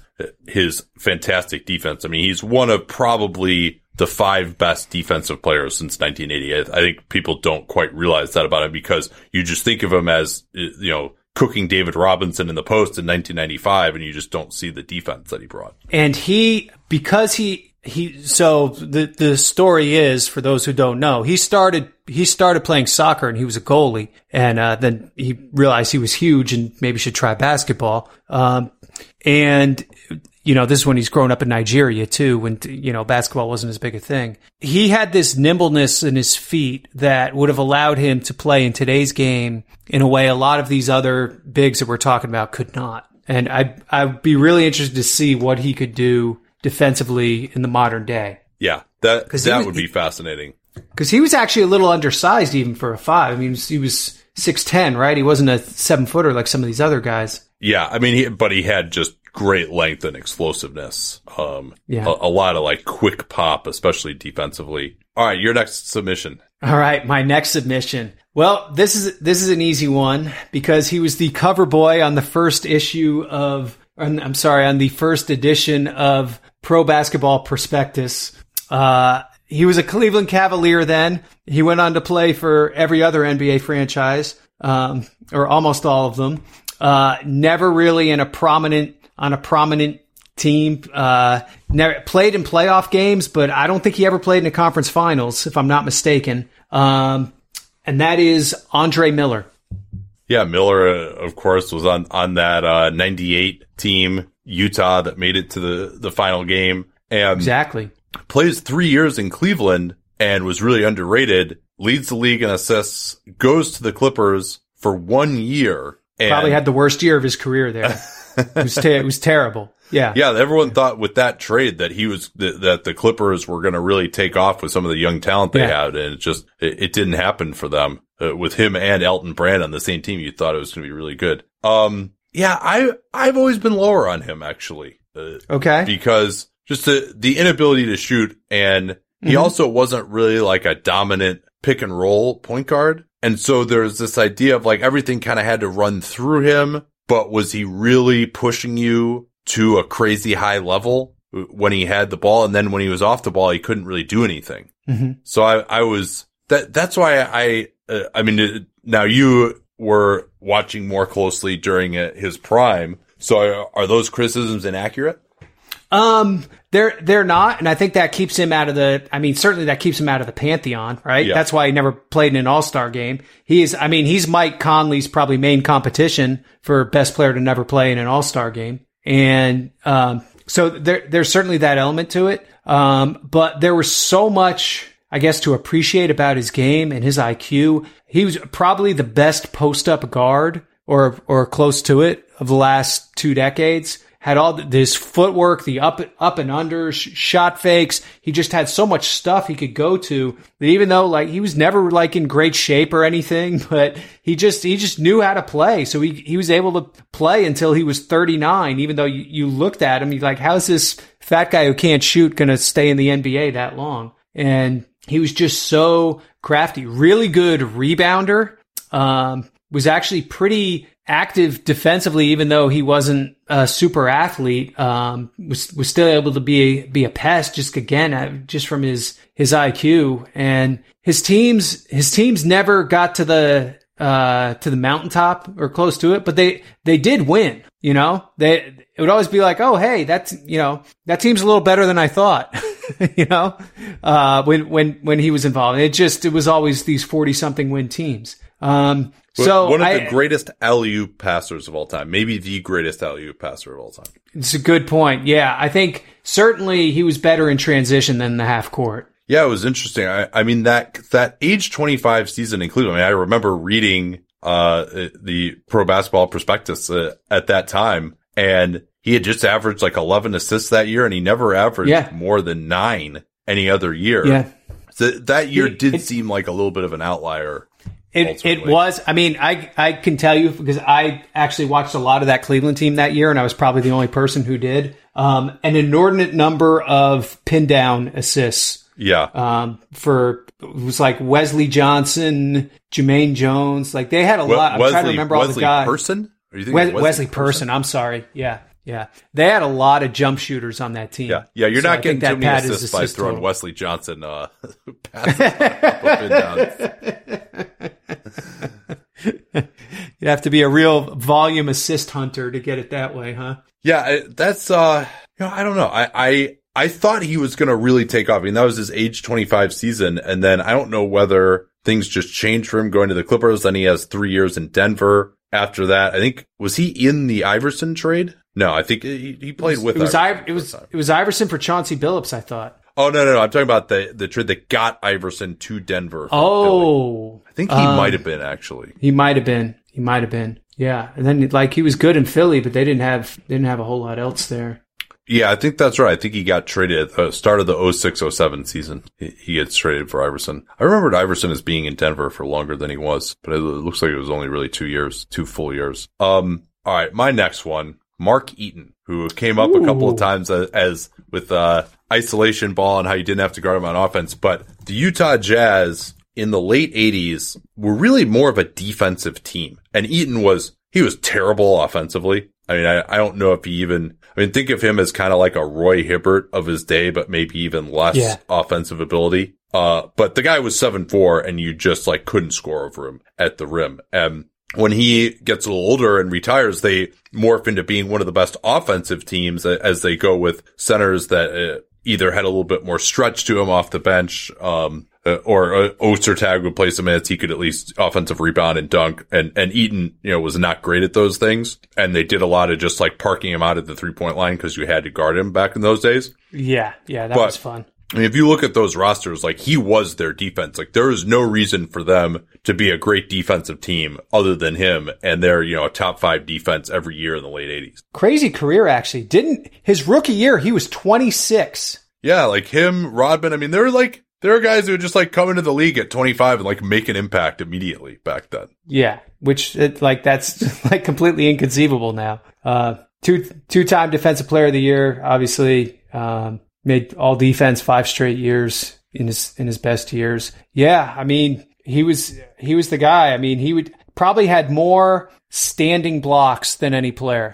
his fantastic defense. I mean, he's one of probably the five best defensive players since 1980. I, I, think people don't quite realize that about him because you just think of him as, you know, cooking David Robinson in the post in 1995 and you just don't see the defense that he brought.
And he, because he, he, so the, the story is for those who don't know, he started, he started playing soccer and he was a goalie and, uh, then he realized he was huge and maybe should try basketball. Um, and you know, this is when he's grown up in Nigeria too, when, you know, basketball wasn't as big a thing. He had this nimbleness in his feet that would have allowed him to play in today's game in a way a lot of these other bigs that we're talking about could not. And I, I'd be really interested to see what he could do defensively in the modern day.
Yeah, that, that was, would be fascinating.
Because he was actually a little undersized even for a five. I mean, he was six ten, right? He wasn't a seven footer like some of these other guys.
Yeah, I mean, he, but he had just great length and explosiveness. Um,
Yeah.
a, a lot of like quick pop, especially defensively. All right, your next submission.
All right, my next submission. Well, this is this is an easy one because he was the cover boy on the first issue of I'm sorry, on the first edition of Pro Basketball Prospectus. Uh, he was a Cleveland Cavalier then. He went on to play for every other NBA franchise, um, or almost all of them. Uh, never really in a prominent on a prominent team. Uh, never played in playoff games, but I don't think he ever played in a conference finals, if I'm not mistaken. Um, and that is Andre Miller.
Yeah, Miller, uh, of course, was on on that uh, '98 team, Utah, that made it to the the final game, and
Exactly.
plays three years in Cleveland and was really underrated. Leads the league in assists, goes to the Clippers for one year, and
Probably had the worst year of his career there. it, was te- it was terrible. Yeah.
Yeah, everyone thought with that trade that he was that, that the Clippers were going to really take off with some of the young talent they
Yeah.
had, and it just it, it didn't happen for them. Uh, with him and Elton Brand on the same team, you thought it was going to be really good. Um, yeah, I I've always been lower on him actually, uh,
Okay.
because just the the inability to shoot, and he
Mhm.
also wasn't really like a dominant pick and roll point guard, and so there's this idea of like everything kind of had to run through him, but was he really pushing you to a crazy high level when he had the ball, and then when he was off the ball, he couldn't really do anything.
Mhm.
So I I was that that's why I uh, I mean uh, now you were watching more closely during uh, his prime. So are, are those criticisms inaccurate?
Um, they're they're not, and I think that keeps him out of the. I mean, certainly that keeps him out of the pantheon, right?
Yeah.
That's why he never played in an All Star game. He is. I mean, he's Mike Conley's probably main competition for best player to never play in an All Star game, and um, so there there's certainly that element to it. Um, but there was so much. I guess to appreciate about his game and his IQ, he was probably the best post up guard or or close to it of the last two decades. Had all th- this footwork, the up up and under sh- shot fakes. He just had so much stuff he could go to that even though like he was never like in great shape or anything, but he just he just knew how to play. So he he was able to play until he was 39. Even though you, you looked at him, you're like, how's this fat guy who can't shoot going to stay in the NBA that long? And he was just so crafty, really good rebounder. Um, was actually pretty active defensively, even though he wasn't a super athlete. Um, was was still able to be be a pest. Just again, uh, just from his his IQ and his teams. His teams never got to the uh to the mountaintop or close to it, but they they did win. You know, they it would always be like, oh hey, that's you know that team's a little better than I thought. you know, uh, when when when he was involved, it just it was always these forty something win teams. Um, so
one of
I-
the greatest alley passers of all time, maybe the greatest alley passer of all time.
It's a good point. Yeah, I think certainly he was better in transition than the half court.
Yeah, it was interesting. I, I mean that that age twenty five season included. I, mean, I remember reading uh the Pro Basketball Prospectus uh, at that time, and he had just averaged like eleven assists that year, and he never averaged
Yeah.
more than nine any other year.
Yeah.
so that year did
it-
seem like a little bit of an outlier.
It, it was. I mean, I I can tell you because I actually watched a lot of that Cleveland team that year, and I was probably the only person who did. Um, an inordinate number of pin down assists.
Yeah,
Um, for it was like Wesley Johnson, Jumaine Jones. Like they had a
We-
lot. I'm
Wesley
trying to remember all the guys.
Person? Are you thinking
Wes-
of
Wesley, Person. I'm sorry. Yeah, yeah. They had a lot of jump shooters on that team.
Yeah, yeah. You're
So
not
think
getting too
that
many assists by
assist
throwing
total.
Wesley Johnson uh, passes up and down.
You'd have to be a real volume assist hunter to get it that way, huh?
Yeah, that's uh, you know, I don't know. I I I thought he was going to really take off. I mean, that was his age 25 season, and then I don't know whether things just changed for him going to the Clippers. Then he has three years in Denver. After that, I think was he in the Iverson trade? No, I think he, he played with.
It was
Iverson
Iver- it was
for a time.
it was Iverson for Chauncey Billups, I thought.
Oh no, no, no! I'm talking about the the trade that got Iverson to Denver. from Philly.
Oh,
I think he
um,
might have been actually.
he might have been. He might have been. Yeah, and then like he was good in Philly, but they didn't have they didn't have a whole lot else there.
Yeah, I think that's right. I think he got traded at the start of the 0607 season. He, he gets traded for Iverson. I remembered Iverson as being in Denver for longer than he was, but it looks like it was only really two years, two full years. Um, all right, my next one, Mark Eaton, who came up a couple of times as, as with uh, isolation ball and how you didn't have to guard him on offense. But the Utah Jazz in the late 80s were really more of a defensive team. And Eaton was, he was terrible offensively. I mean, I, I don't know if he even, I mean, think of him as kind of like a Roy Hibbert of his day, but maybe even less
Yeah.
offensive ability. Uh, but the guy was seven four, and you just like couldn't score over him at the rim. And when he gets a little older and retires, they morph into being one of the best offensive teams as they go with centers that uh, either had a little bit more stretch to him off the bench, um, uh, or uh, Ostertag would play some minutes. He could at least offensive rebound and dunk. And, and Eaton, you know, was not great at those things. And they did a lot of just like parking him out at the three point line because you had to guard him back in those days.
Yeah, yeah, that
But-
was fun.
I mean, if you look at those rosters, like he was their defense. Like there is no reason for them to be a great defensive team other than him. And they're, you know, a top five defense every year in the late eighties.
Crazy career, actually. Didn't his rookie year? He was 26.
Yeah. Like him, Rodman. I mean, they're like, there are guys who would just like come into the league at 25 and like make an impact immediately back then.
Yeah, which it, like that's like completely inconceivable now. Uh, two two time defensive player of the year, obviously um, made all defense five straight years in his in his best years. Yeah, I mean he was he was the guy. I mean he would probably had more standing blocks than any player.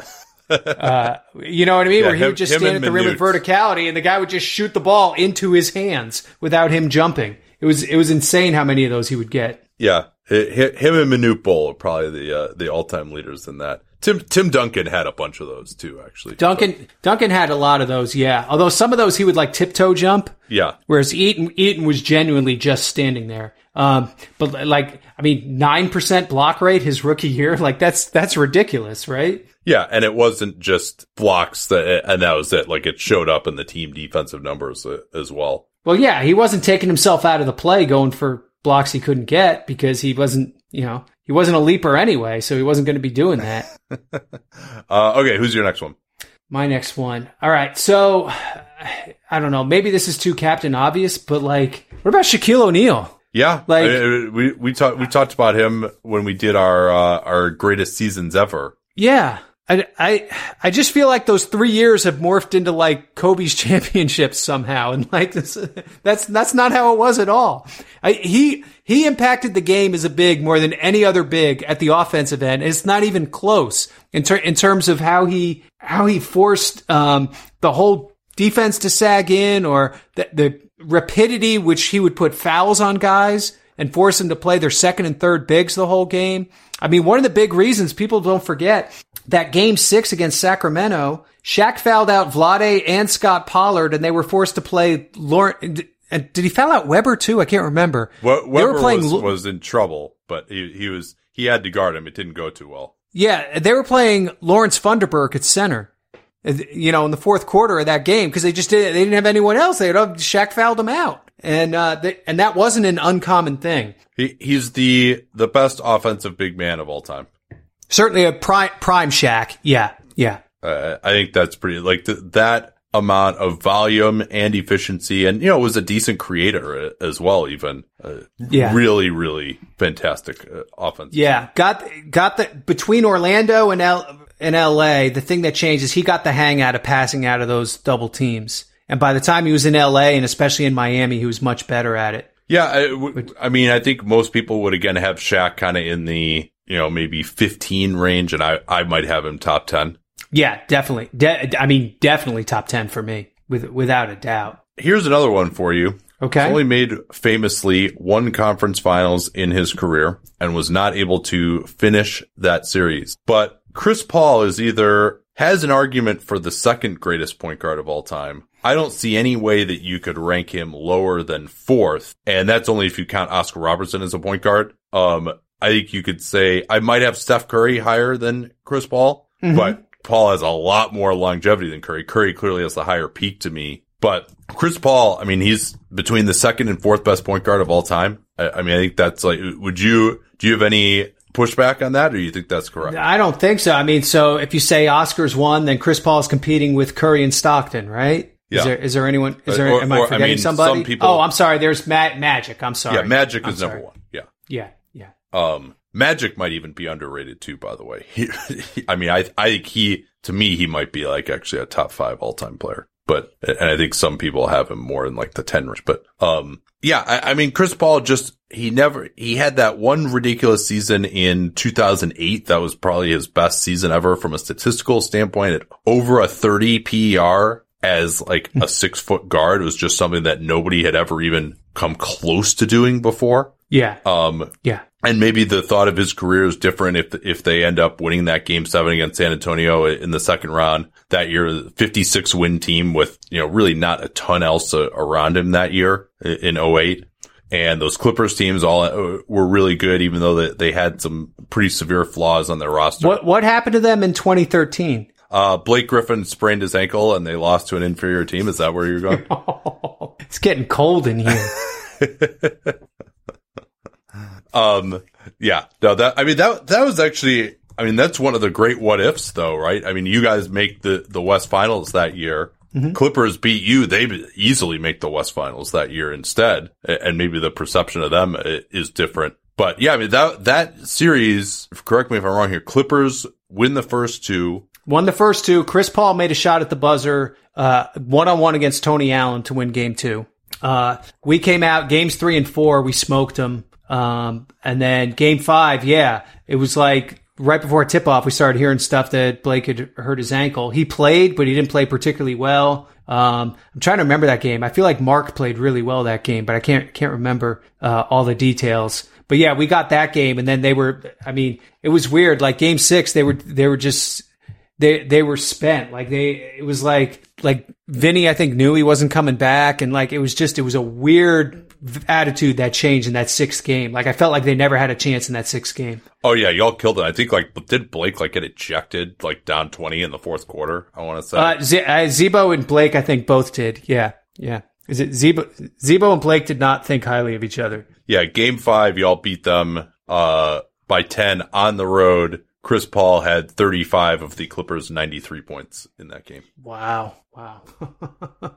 Uh, you know what I mean?
Yeah,
Where he
him-
would just stand at the rim with verticality, and the guy would just shoot the ball into his hands without him jumping. It was it was insane how many of those he would get.
Yeah. Hi- Him and Manute Bol are probably the, uh, the all time leaders in that. Tim, Tim Duncan had a bunch of those too, actually.
Duncan Duncan had a lot of those, yeah. Although some of those he would like tiptoe jump,
Yeah.
whereas Eaton Eaton was genuinely just standing there. Um, but like, I mean, nine percent block rate his rookie year, like that's that's ridiculous, right?
Yeah, and it wasn't just blocks that, and that was it. Like it showed up in the team defensive numbers as well.
Well, yeah, he wasn't taking himself out of the play, going for blocks he couldn't get because he wasn't, you know, he wasn't a leaper anyway, so he wasn't going to be doing that.
Uh, okay, who's your next one?
My next one. All right. So I don't know. Maybe this is too captain obvious, but like, what about Shaquille O'Neal?
Yeah,
Like-
I- we we talked we talked about him when we did our uh, our greatest seasons ever.
Yeah. I, I, I just feel like those three years have morphed into like Kobe's championships somehow. And like this, that's, that's not how it was at all. I, he, he impacted the game as a big more than any other big at the offensive end. It's not even close in, ter- in terms of how he, how he forced, um, the whole defense to sag in or the, the rapidity which he would put fouls on guys and force them to play their second and third bigs the whole game. I mean, one of the big reasons people don't forget that game six against Sacramento, Shaq fouled out Vlade and Scott Pollard and they were forced to play Lauren. And did he foul out Webber too? I can't remember.
We-
they
Webber
were playing,
was, was in trouble, but he he was he had to guard him. It didn't go too well.
Yeah, they were playing Lawrence Funderburke at center. You know, in the fourth quarter of that game because they just didn't they didn't have anyone else. They had Shaq fouled him out, and uh, they, and that wasn't an uncommon thing.
He he's the the best offensive big man of all time.
Certainly a prime prime Shaq. Yeah, yeah,
Uh, I think that's pretty like th- that amount of volume and efficiency, and you know it was a decent creator uh, as well. Even uh,
Yeah.
really really fantastic uh, offense.
yeah. Got got the between Orlando and L and L.A. The thing that changed is he got the hang out of passing out of those double teams. And by the time he was in L.A. and especially in Miami, he was much better at it.
Yeah, I, w- I mean, I think most people would again have Shaq kind of in the you know maybe 15 range, and I I might have him top 10.
Yeah, definitely. De- I mean, definitely top ten for me, with without a doubt.
Here's another one for you.
Okay.
He's only made famously one conference finals in his career and was not able to finish that series. But Chris Paul is either has an argument for the second greatest point guard of all time. I don't see any way that you could rank him lower than fourth. And that's only if you count Oscar Robertson as a point guard. Um, I think you could say I might have Steph Curry higher than Chris Paul, but Paul has a lot more longevity than Curry. Curry clearly has the higher peak to me, but Chris Paul, I mean, he's between the second and fourth best point guard of all time. I, I mean, I think that's like, would you, do you have any pushback on that, or you think that's correct?
I don't think so. I mean, so if you say Oscars won, then Chris Paul is competing with Curry and Stockton, right?
Yeah.
Is there is there anyone? Is there?
Or-
am I
or, I
forgetting
mean,
somebody?
some people-
oh, I'm sorry. There's Ma- Magic. I'm sorry.
Yeah, Magic
I'm
is number
sorry.
one. Yeah.
Yeah, yeah.
Um, Magic might even be underrated too, by the way. He, I mean, I, I think he, to me, he might be like actually a top five all time player, but, and I think some people have him more in like the 10 range, but, um, yeah, I, I mean, Chris Paul just, he never, he had that one ridiculous season in 2008. That was probably his best season ever from a statistical standpoint at over a 30 PER as like a six foot guard was just something that nobody had ever even come close to doing before.
Yeah,
Um,
yeah.
And maybe the thought of his career is different if if they end up winning that game seven against San Antonio in the second round that year, 56 win team with you know really not a ton else around him that year in 08. And those Clippers teams all uh, were really good, even though they, they had some pretty severe flaws on their roster.
What what happened to them in 2013?
Uh, Blake Griffin sprained his ankle and they lost to an inferior team. Is that where you're going?
It's getting cold in here.
Um, yeah, no, that, I mean, that, that was actually, I mean, that's one of the great what ifs though, right? I mean, you guys make the, the West finals that year. Clippers beat you. They easily make the West finals that year instead. And maybe the perception of them is different. But yeah, I mean, that, that series, correct me if I'm wrong here, Clippers win the first two.
Won the first two. Chris Paul made a shot at the buzzer, one on one against Tony Allen to win game two. Uh, we came out games three and four. We smoked them. Um, and then game five, yeah, it was like right before tip off, we started hearing stuff that Blake had hurt his ankle. He played, but he didn't play particularly well. Um, I'm trying to remember that game. I feel like Mark played really well that game, but I can't, can't remember, uh, all the details. But yeah, we got that game and then they were, I mean, it was weird. Like game six, they were, they were just, they they were spent. Like they it was like like Vinny I think knew he wasn't coming back and like it was just it was a weird attitude that changed in that sixth game. Like I felt like they never had a chance in that sixth game.
Oh yeah, y'all killed it. I think like, did Blake like get ejected like down 20 in the fourth quarter? I want to say.
Uh, Z- uh Z-Bo and Blake I think both did. Yeah. Yeah. Is it Z-Bo Z-Bo and Blake did not think highly of each other.
Yeah, game five, y'all beat them uh, by 10 on the road. Chris Paul had 35 of the Clippers' 93 points in that game.
Wow. Wow.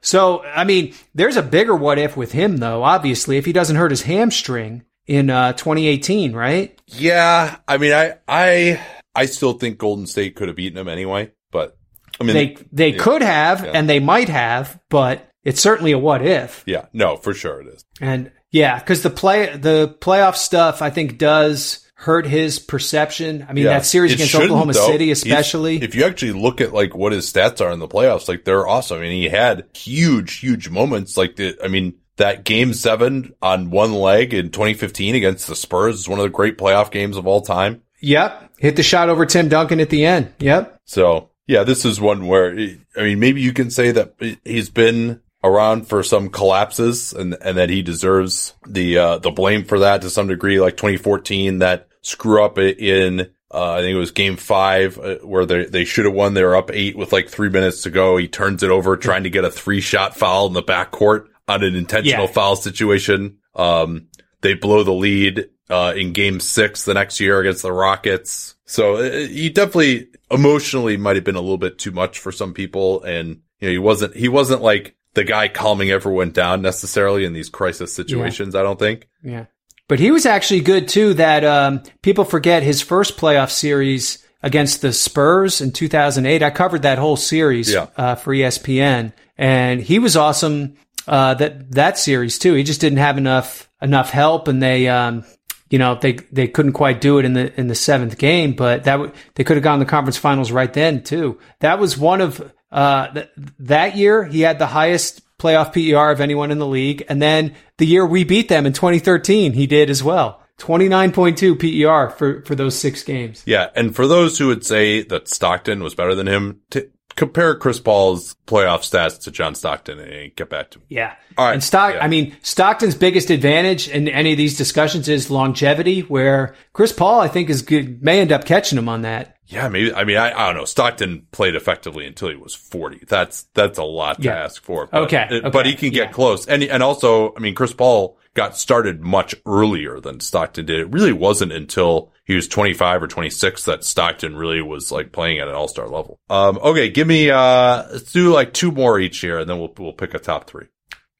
so, I mean, there's a bigger what if with him, though, obviously, if he doesn't hurt his hamstring in uh, 2018, right?
Yeah, I mean, I, I, I still think Golden State could have beaten him anyway, but I mean,
They they
yeah.
could have
Yeah.
and they might have, but it's certainly a what if.
yeah, no, for sure it is.
And yeah, because the play the playoff stuff I think does hurt his perception. I mean,
Yeah.
that series
It
against Oklahoma
though.
City, especially.
If you actually look at like what his stats are in the playoffs, like they're awesome. I mean, he had huge, huge moments. Like the, I mean, that game seven on one leg in 2015 against the Spurs is one of the great playoff games of all time.
yep, hit the shot over Tim Duncan at the end. Yep.
So yeah, this is one where, I mean, maybe you can say that he's been around for some collapses and, and that he deserves the, uh, the blame for that to some degree, like 2014, that screw up in, uh, I think it was game five uh, where they, they should have won. They were up eight with like three minutes to go. He turns it over trying to get a three shot foul in the backcourt on an intentional
Yeah.
foul situation. Um, they blow the lead, uh, in game six the next year against the Rockets. So uh, he definitely emotionally might have been a little bit too much for some people. And, you know, he wasn't, he wasn't like the guy calming everyone down necessarily in these crisis situations. I don't think.
Yeah. But he was actually good too. That um, people forget his first playoff series against the Spurs in 2008. I covered that whole series
Yeah.
uh, for ESPN, and he was awesome. Uh, that that series too. He just didn't have enough enough help, and they, um, you know, they they couldn't quite do it in the in the seventh game. But that w- they could have gone to the conference finals right then too. That was one of uh, th- that year. He had the highest playoff PER of anyone in the league, and then the year we beat them in 2013, he did as well. 29.2 PER for for those six games.
Yeah. And for those who would say that Stockton was better than him, t- compare Chris Paul's playoff stats to John Stockton and get back to me.
Yeah.
All right.
And Stock,
Yeah.
I mean, Stockton's biggest advantage in any of these discussions is longevity, where Chris Paul, I think, is good, may end up catching him on that.
Yeah, maybe. I mean, I, I don't know. Stockton played effectively until he was 40. That's, that's a lot to
Yeah.
ask for. But,
Okay,
uh, But he can get
yeah.
close. And, and also, I mean, Chris Paul got started much earlier than Stockton did. It really wasn't until he was 25 or 26 that Stockton really was like playing at an all-star level. Um, okay, give me, uh, let's do like two more each here and then we'll, we'll pick a top three.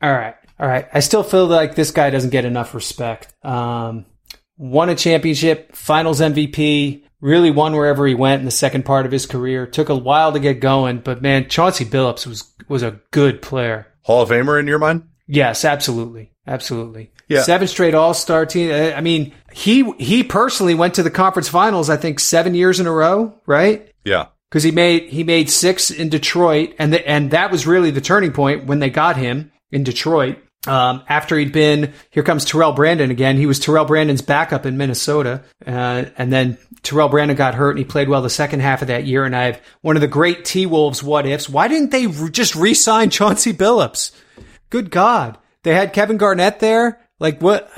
All right. All right. I still feel like this guy doesn't get enough respect. Um, won a championship, finals MVP, really won wherever he went in the second part of his career. Took a while to get going, but man, Chauncey Billups was, was a good player.
Hall of Famer in your mind?
Yes, absolutely. Absolutely.
Yeah.
Seven straight all-star team. Uh, I mean, he, he personally went to the conference finals, I think seven years in a row, right?
Yeah.
Cause he made, he made six in Detroit and the, and that was really the turning point when they got him in Detroit. Um, after he'd been, here comes Terrell Brandon again. He was Terrell Brandon's backup in Minnesota. Uh, and then Terrell Brandon got hurt and he played well the second half of that year. And I have one of the great T Wolves what ifs. Why didn't they re- just re-sign Chauncey Billups? Good God. They had Kevin Garnett there. Like what,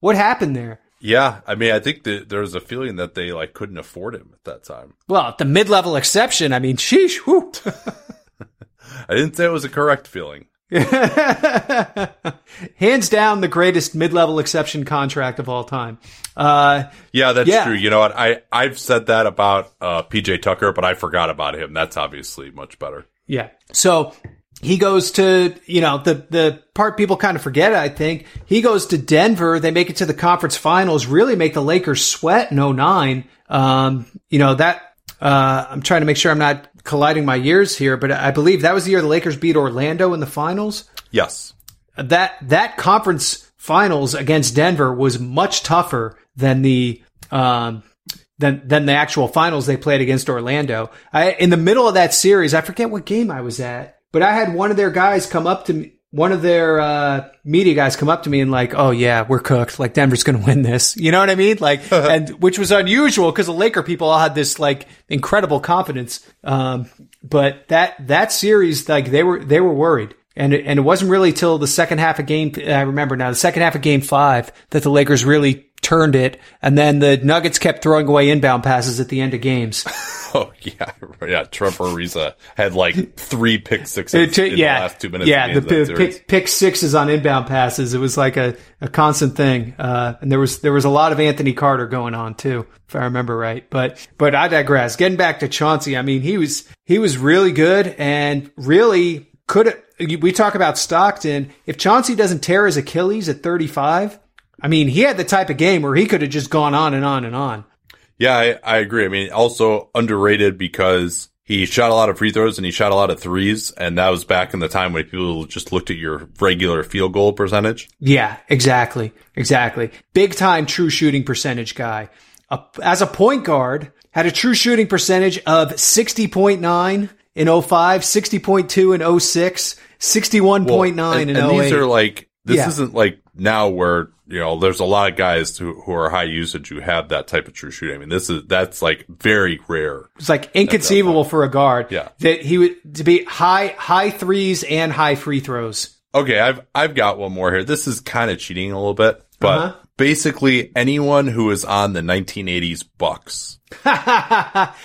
what happened there?
Yeah. I mean, I think that there was a feeling that they like couldn't afford him at that time.
Well, the mid-level exception. I mean, sheesh.
I didn't say it was a correct feeling.
Hands down, the greatest mid-level exception contract of all time. Uh,
Yeah, that's
Yeah.
true. You know what? I, I've said that about, uh, PJ Tucker, but I forgot about him. That's obviously much better.
yeah. So he goes to, you know, the, the part people kind of forget, I think. He goes to Denver. They make it to the conference finals, really make the Lakers sweat in 09. Um, you know, that, uh, I'm trying to make sure I'm not colliding my years here, but I believe that was the year the Lakers beat Orlando in the finals.
Yes.
that that conference finals against Denver was much tougher than the um than than the actual finals they played against Orlando. I in the middle of that series, I forget what game I was at, but I had one of their guys come up to me one of their uh, media guys come up to me and like, "Oh yeah, we're cooked. Like Denver's going to win this." You know what I mean? Like, and which was unusual because the Laker people all had this like incredible confidence. Um, but that that series, like they were they were worried. And it, and it wasn't really till the second half of game, I remember now, the second half of game five that the Lakers really turned it. And then the Nuggets kept throwing away inbound passes at the end of games.
Oh yeah, yeah. Trevor Ariza had like three pick sixes
took-
in
yeah,
the last two minutes.
Yeah,
of
the
of
pick, pick, pick sixes on inbound passes. It was like a, a constant thing. Uh, and there was there was a lot of Anthony Carter going on too, if I remember right. But but I digress. Getting back to Chauncey, I mean he was he was really good and really could. We talk about Stockton. If Chauncey doesn't tear his Achilles at 35, I mean he had the type of game where he could have just gone on and on and on.
Yeah, I, I agree. I mean, also underrated because he shot a lot of free throws and he shot a lot of threes, and that was back in the time when people just looked at your regular field goal percentage.
Yeah, exactly. Exactly. Big time true shooting percentage guy. As a point guard, had a true shooting percentage of 60.9 in 05, 60.2 in 06, 61.9
Well, and,
in
and
08.
these are like this
Yeah.
isn't like now where you know there's a lot of guys who, who are high usage who have that type of true shooting. I mean, this is that's like very rare.
it's like inconceivable for a guard
Yeah.
that he would to be high high threes and high free throws.
Okay, I've I've got one more here. This is kind of cheating a little bit, but
Uh-huh.
basically anyone who is on the 1980s Bucks.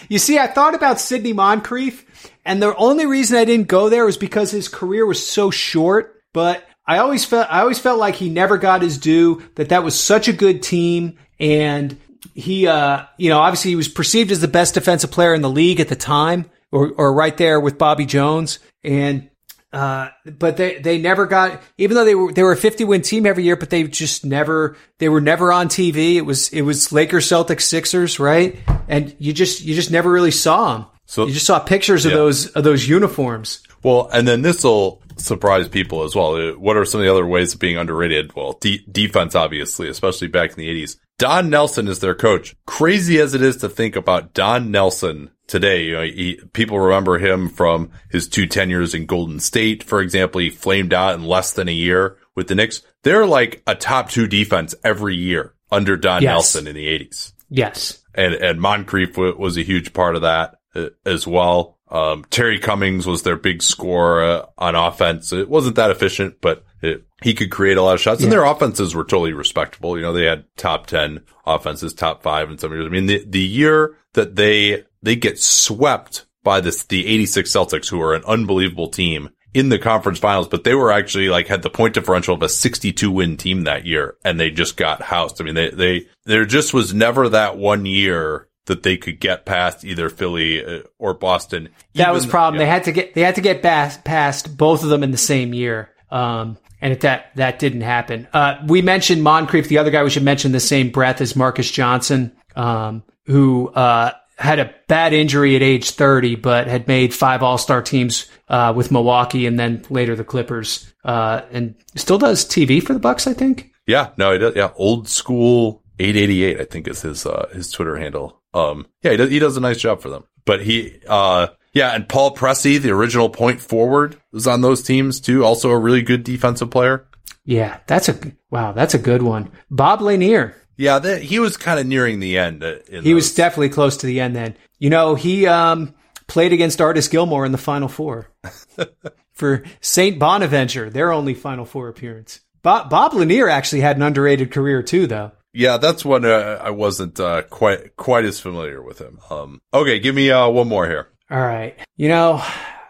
you see, I thought about Sidney Moncrief, and the only reason I didn't go there was because his career was so short. But I always felt I always felt like he never got his due. That that was such a good team, and he, uh, you know, obviously he was perceived as the best defensive player in the league at the time, or or right there with Bobby Jones, and. Uh, but they, they never got, even though they were, they were a 50 win team every year, but they just never, they were never on TV. It was, it was Lakers, Celtics, Sixers, right? And you just, you just never really saw them.
So-
you just saw pictures of
Yeah.
those, of those uniforms.
Well, and then this will surprise people as well. Uh, What are some of the other ways of being underrated? Well, de- defense, obviously, especially back in the 80s. Don Nelson is their coach. Crazy as it is to think about Don Nelson today, you know, he, people remember him from his two tenures in Golden State. For example, he flamed out in less than a year with the Knicks. They're like a top two defense every year under Don
Yes.
Nelson in the 80s
Yes.
and and Moncrief w- was a huge part of that uh, as well. Um, Terry Cummings was their big scorer on offense. It wasn't that efficient, but it, he could create a lot of shots, and their offenses were totally respectable. You know, they had top ten offenses, top five in some years. I mean, the the year that they they get swept by this the '86 Celtics, who are an unbelievable team in the conference finals, but they were actually like had the point differential of a 62 win team that year and they just got housed. I mean, they, they, there just was never that one year that they could get past either Philly uh, or Boston.
That was the problem.
yeah.
They had to get they had to get past, past both of them in the same year. Um, and it, that that didn't happen. Uh, we mentioned Moncrief. The other guy we should mention the same breath is Marques Johnson, um, who uh, had a bad injury at age 30, but had made five All Star teams uh, with Milwaukee and then later the Clippers, uh, and still does TV for the Bucks. I think.
Yeah, no, he does. Yeah, old school 888, I think is his, uh, his Twitter handle. Um, yeah, he does, he does a nice job for them, but he, uh, yeah, and Paul Pressey, the original point forward was on those teams too. Also a really good defensive player.
Yeah, that's a wow. That's a good one. Bob Lanier.
Yeah, that, he was kind of nearing the end. uh, in
He was definitely close to the end then. You know, he um, played against Artis Gilmore in the Final Four for St. Bonaventure, their only Final Four appearance. Bob, Bob Lanier actually had an underrated career too, though.
Yeah, that's one uh, I wasn't uh, quite quite as familiar with him. Um, okay, give me uh, one more here.
All right. You know,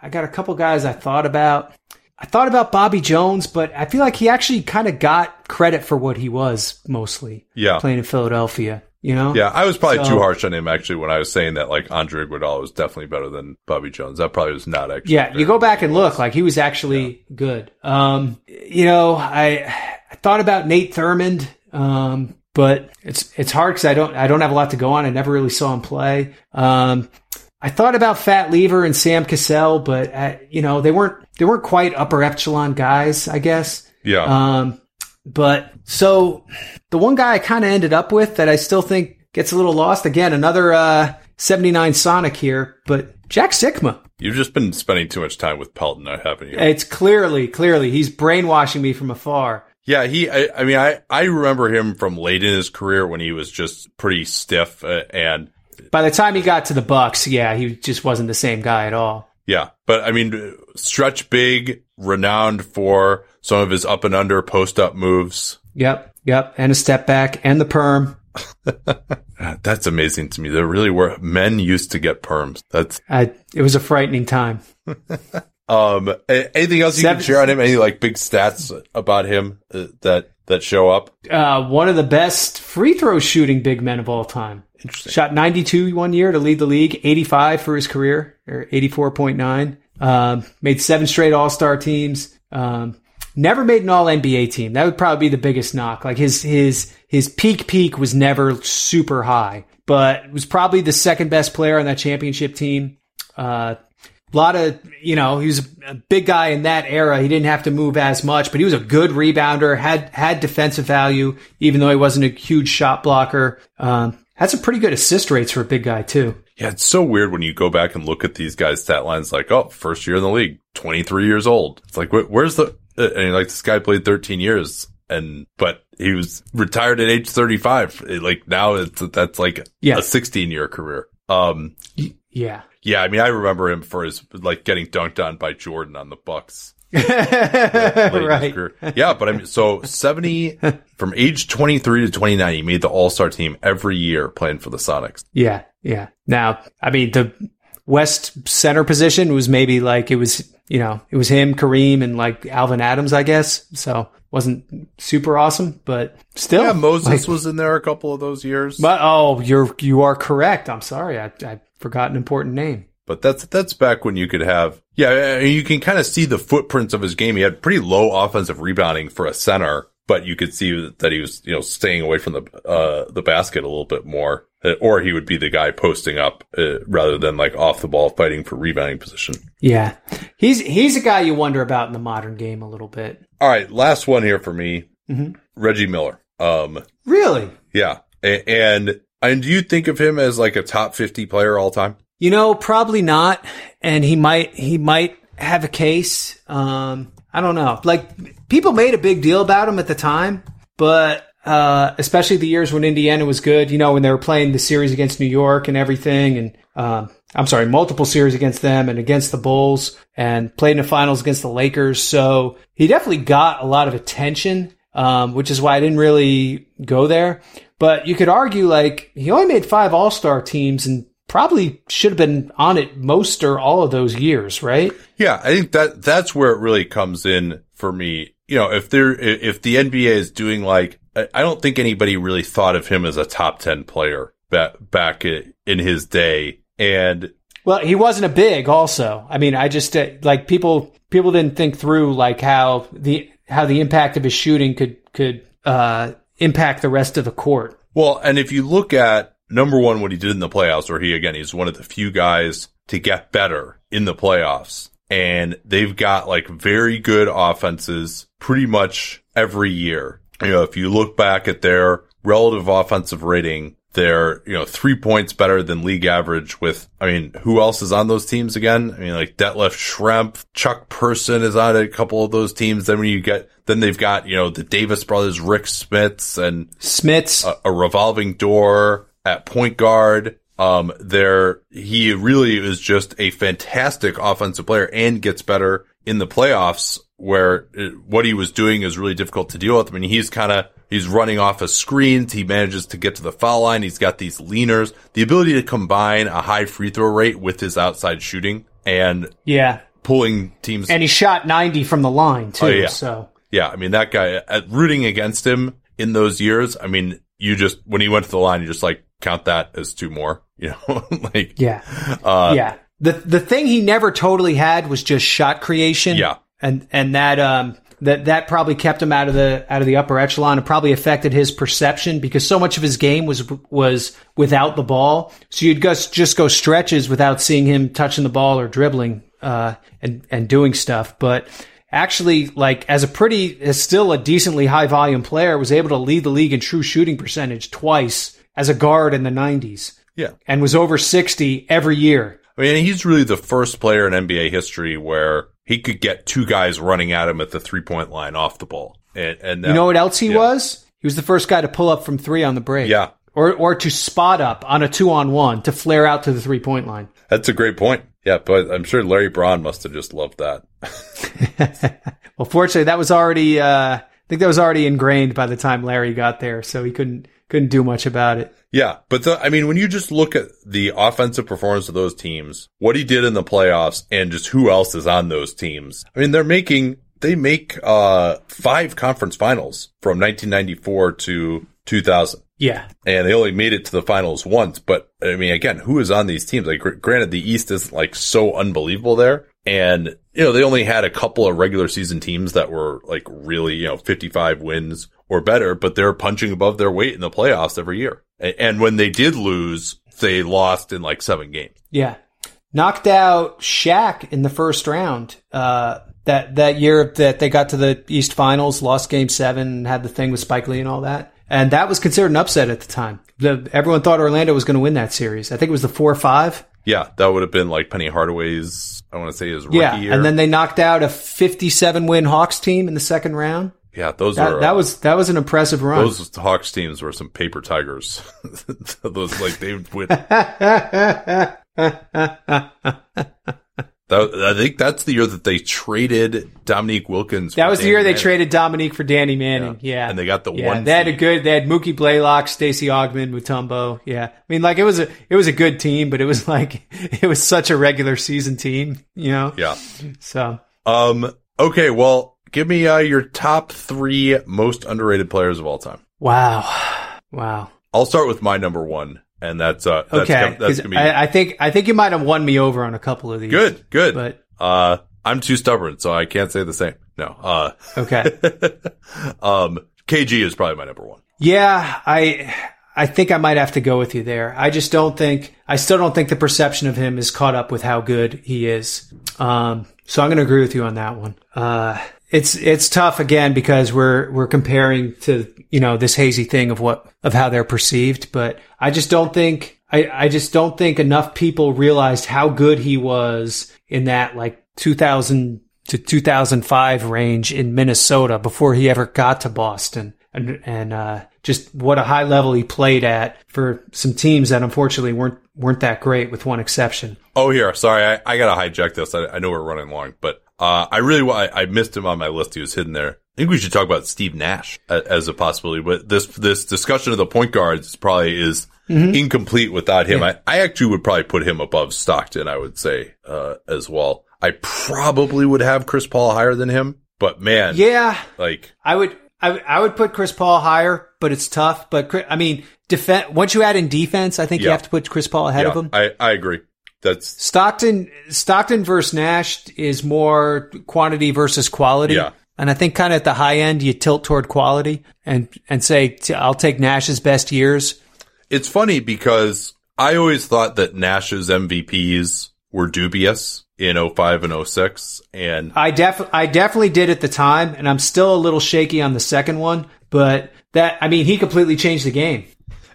I got a couple guys I thought about. I thought about Bobby Jones, but I feel like he actually kind of got credit for what he was mostly
Yeah.
playing in Philadelphia. You know?
Yeah, I was probably
So-
too harsh on him actually when I was saying that like Andre Iguodala was definitely better than Bobby Jones. That probably was not actually.
Yeah, you go back and look, like he was actually good. Um, you know, I I thought about Nate Thurmond, um, but it's it's hard because I don't I don't have a lot to go on. I never really saw him play. Um, I thought about Fat Lever and Sam Cassell, but uh, you know they weren't they weren't quite upper echelon guys, I guess.
Yeah.
Um, but so the one guy I kind of ended up with that I still think gets a little lost again, another uh, 79 Sonic here, but Jack Sikma.
You've just been spending too much time with Pelton, I haven't you?
It's clearly, clearly, he's brainwashing me from afar.
Yeah, he. I, I mean, I I remember him from late in his career when he was just pretty stiff, uh, and
By the time he got to the Bucks, yeah, he just wasn't the same guy at all.
yeah. But I mean, stretch big, renowned for some of his up and under post up moves.
Yep, yep, and a step back and the perm.
That's amazing to me. There really were men used to get perms. That's
I, it was a frightening time.
um. Anything else you
Seven-
can share on him? Any like big stats about him uh, that that show up?
Uh, one of the best free throw shooting big men of all time.
Interesting.
Shot 92 one year to lead the league, 85 for his career, or 84.9. Um, made seven straight All Star teams. Um, never made an All NBA team. That would probably be the biggest knock. Like his his his peak peak was never super high, but was probably the second best player on that championship team. Uh, a lot of, you know, he was a big guy in that era. He didn't have to move as much, but he was a good rebounder, had, had defensive value, even though he wasn't a huge shot blocker. Um, had some pretty good assist rates for a big guy too.
Yeah, it's so weird when you go back and look at these guys' stat lines. Like, oh, first year in the league, twenty three years old. It's like, wh- where's the? uh, And like this guy played thirteen years, and but he was retired at age thirty five. Like now, it's that's like
Yeah.
a sixteen year career. Um,
Yeah.
yeah, I mean, I remember him for his like getting dunked on by Jordan on the Bucks.
right.
Yeah, but I mean, so 70 from age 23 to 29, he made the All Star team every year playing for the Sonics.
Yeah. Yeah. Now, I mean, the West center position was maybe like it was, you know, it was him, Kareem, and like Alvan Adams, I guess. So wasn't super awesome, but still.
Yeah, Moses
like-
was in there a couple of those years.
But oh, you're you are correct. I'm sorry, I, I forgot an important name.
But that's that's back when you could have yeah, you can kind of see the footprints of his game. He had pretty low offensive rebounding for a center, but you could see that he was you know staying away from the uh the basket a little bit more, Uh, or he would be the guy posting up uh, rather than like off the ball fighting for rebounding position.
Yeah, he's he's a guy you wonder about in the modern game a little bit.
All right, last one here for me,
Mhm.
Reggie Miller. Um,
Really,
yeah, and and do you think of him as like a top fifty player all time?
you know, probably not. And he might he might have a case. Um, I don't know. Like people made a big deal about him at the time, but uh, especially the years when Indiana was good. You know, when they were playing the series against New York and everything, and um, I'm sorry, multiple series against them and against the Bulls, and played in the finals against the Lakers. So he definitely got a lot of attention, um, which is why I didn't really go there. But you could argue like he only made five All Star teams and probably should have been on it most or all of those years, right?
Yeah, I think that that's where it really comes in for me. You know, if there, if the NBA is doing like, I don't think anybody really thought of him as a top 10 player back, back in his day. And
well, he wasn't a big also. I mean, I just, uh, like people, people didn't think through like how the, how the impact of his shooting could, could, uh, impact the rest of the court.
Well, and if you look at number one, what he did in the playoffs, where he, again, he's one of the few guys to get better in the playoffs. And they've got like very good offenses pretty much every year. You know, if you look back at their relative offensive rating, they're, you know, three points better than league average with, I mean, who else is on those teams again? I mean, like Detlef Schrempf, Chuck Person is on a couple of those teams. Then when you get, then they've got, you know, the Davis brothers, Rik Smits and
Smits,
a, a revolving door at point guard. Um, there, he really is just a fantastic offensive player and gets better in the playoffs where it, what he was doing is really difficult to deal with. I mean, he's kind of, he's running off of screens. He manages to get to the foul line. He's got these leaners, the ability to combine a high free throw rate with his outside shooting and
yeah,
pulling teams.
And he shot 90 from the line too. Oh, yeah. So
yeah, I mean, that guy at rooting against him in those years. I mean, you just, when he went to the line, you're just like count that as two more, you know, like,
yeah, uh, yeah. The, the thing he never totally had was just shot creation.
Yeah.
And, and that, um, that that probably kept him out of the out of the upper echelon and probably affected his perception because so much of his game was was without the ball. So you'd just just go stretches without seeing him touching the ball or dribbling uh, and and doing stuff. But actually, like as a pretty, as still a decently high volume player, was able to lead the league in true shooting percentage twice as a guard in the '90s.
Yeah,
and was over sixty every year.
I mean, he's really the first player in NBA history where he could get two guys running at him at the three point line off the ball. And, and
that, you know what else he yeah. was? He was the first guy to pull up from three on the break.
Yeah.
Or, or to spot up on a two on one to flare out to the three point line.
That's a great point. Yeah, but I'm sure Larry Brown must have just loved that.
well, fortunately, that was already, uh, I think that was already ingrained by the time Larry got there, so he couldn't couldn't do much about it.
Yeah, but the, I mean, when you just look at the offensive performance of those teams, what he did in the playoffs, and just who else is on those teams, I mean, they're making they make uh five conference finals from 1994 to 2000.
Yeah,
and they only made it to the finals once. But I mean, again, who is on these teams? Like, granted, the East isn't like so unbelievable there, and you know they only had a couple of regular season teams that were like really you know 55 wins or better, but they're punching above their weight in the playoffs every year. And when they did lose, they lost in like seven games.
Yeah. Knocked out Shaq in the first round. Uh, that, that year that they got to the East Finals, lost game seven, had the thing with Spike Lee and all that. And that was considered an upset at the time. The, everyone thought Orlando was going to win that series. I think it was the four or five.
Yeah, that would have been like Penny Hardaway's, I want to say his rookie
yeah,
year.
And then they knocked out a 57 win Hawks team in the second round.
Yeah, those
that,
are
that uh, was that was an impressive run.
Those Hawks teams were some paper tigers. those like they would. That, I think that's the year that they traded Dominique Wilkins.
That was
Danny
the year
Manning.
they traded Dominique for Danny Manning. Yeah, yeah.
and they got the
yeah.
one.
They had a good. They had Mookie Blaylock, Stacey Augmon, Mutombo. Yeah, I mean, like it was a it was a good team, but it was like it was such a regular season team. You know.
Yeah.
So.
Um. Okay. Well, Give me uh, your top three most underrated players of all time.
Wow, wow.
I'll start with my number one, and that's uh, that's
okay.
Gonna, that's
gonna be. I, I, think I think you might have won me over on a couple of these.
Good, good.
But
uh, I'm too stubborn, so I can't say the same. No. Uh,
okay.
um, KG is probably my number one.
Yeah, I. I think I might have to go with you there. I just don't think, I still don't think the perception of him is caught up with how good he is. Um, so I'm going to agree with you on that one. Uh, it's it's tough again because we're we're comparing to you know this hazy thing of what of how they're perceived, but I just don't think I I just don't think enough people realized how good he was in that like 2000 to 2005 range in Minnesota before he ever got to Boston and and uh, just what a high level he played at for some teams that unfortunately weren't weren't that great with one exception.
Oh, here, sorry, I, I gotta hijack this. I, I know we're running long, but uh, I really, I, I missed him on my list. He was hidden there. I think we should talk about Steve Nash as a possibility, but this, this discussion of the point guards probably is incomplete without him. I, I actually would probably put him above Stockton, I would say, uh, as well. I probably would have Chris Paul higher than him, but man,
Yeah,
like,
I would I, I would put Chris Paul higher, but it's tough. But I mean, defense. Once you add in defense, I think you have to put Chris Paul ahead
yeah,
of him.
I, I agree. That's,
Stockton Stockton versus Nash is more quantity versus quality.
Yeah.
And I think kind of at the high end, you tilt toward quality and and say I'll take Nash's best years.
it's funny because I always thought that Nash's MVPs were dubious in 05 and 06 and
I def I definitely did at the time, and I'm still a little shaky on the second one. But that I mean, he completely changed the game.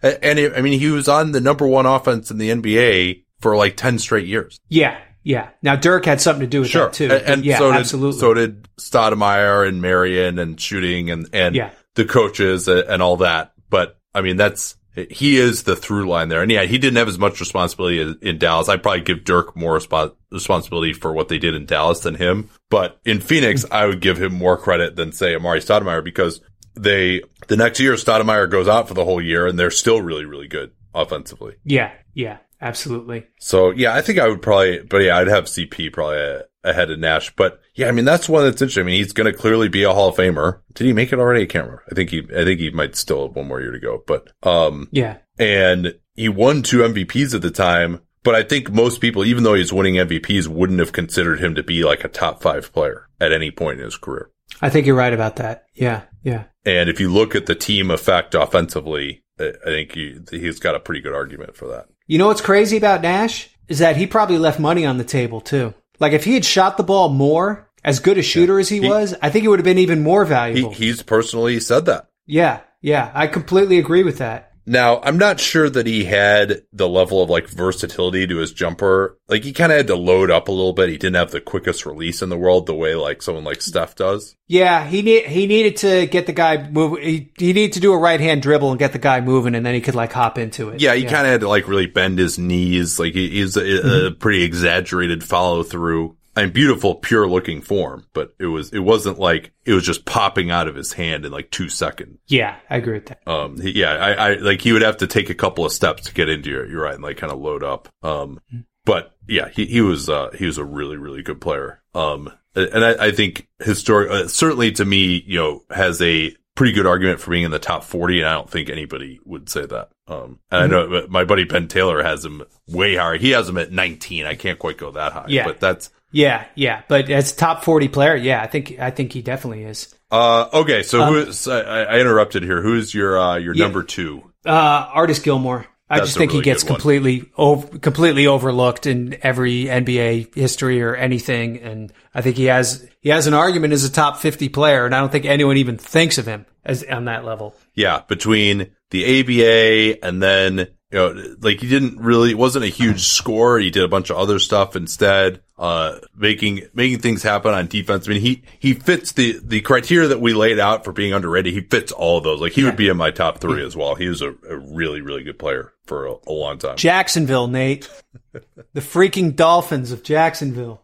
and it, I mean he was on the number one offense in the NBA for like 10 straight years.
Yeah, yeah. Now Dirk had something to do with that too.
And, and
yeah,
so did,
absolutely.
so did Stoudemire and Marion and shooting and, and
Yeah.
the coaches and, and all that. But I mean, that's, he is the through line there. And yeah, he didn't have as much responsibility in, Dallas. I'd probably give Dirk more respo- responsibility for what they did in Dallas than him. But in Phoenix, mm-hmm. I would give him more credit than say Amar'e Stoudemire because they, the next year, Stoudemire goes out for the whole year and they're still really, really good offensively.
yeah, yeah, absolutely.
So yeah, I think I would probably, but yeah, I'd have CP probably ahead of Nash. But yeah, I mean that's one that's interesting. I mean he's going to clearly be a Hall of Famer. Did he make it already? I can't remember. I think he, I think he might still have one more year to go. But um,
Yeah,
and he won two MVPs at the time. But I think most people, even though he's winning MVPs, wouldn't have considered him to be like a top five player at any point in his career.
I think you're right about that. Yeah, yeah.
And if you look at the team effect offensively, I I think he, he's got a pretty good argument for that.
You know what's crazy about Nash is that he probably left money on the table too. Like if he had shot the ball more, as good a shooter as he,
He-
was, I think it would have been even more
He,
valuable.
he's personally said that.
yeah, yeah. I completely agree with that.
Now, I'm not sure that he had the level of like versatility to his jumper. Like he kind of had to load up a little bit. He didn't have the quickest release in the world the way like someone like Steph does.
Yeah, he need he needed to get the guy move. He, he needed to do a right hand dribble and get the guy moving, and then he could like hop into it.
Yeah, he kind of had to like really bend his knees. Like he, he's a, a mm-hmm. pretty exaggerated follow through. And beautiful, pure looking form, but it was, it wasn't like it was just popping out of his hand in like two seconds.
yeah, I agree with that.
Um, he, yeah, I, I, like he would have to take a couple of steps to get into your, you're right, and like kind of load up. Um, but yeah, he, he was, uh, he was a really, really good player. Um, and I, I think historic, uh, certainly to me, you know, has a pretty good argument for being in the top 40. And I don't think anybody would say that. Um, and I know my buddy Ben Taylor has him way higher. He has him at 19. I can't quite go that high,
Yeah.
but that's,
Yeah, yeah. But as top forty player, yeah, I think I think he definitely is.
uh, okay. So who is, I, I interrupted here. Who's your, uh, your
Yeah.
number two?
Uh, Artis Gilmore. I
That's
just think
really
he gets completely over, completely overlooked in every NBA history or anything, and I think he has he has an argument as a top fifty player, and I don't think anyone even thinks of him as on that level.
Yeah, between the ABA and then, you know, like he didn't really, it wasn't a huge score. He did a bunch of other stuff instead, uh, making, making things happen on defense. I mean, he, he fits the, the criteria that we laid out for being underrated. He fits all of those. Like he would be in my top three as well. He was a, a really, really good player for a, a long time.
Jacksonville, Nate, the freaking Dolphins of Jacksonville.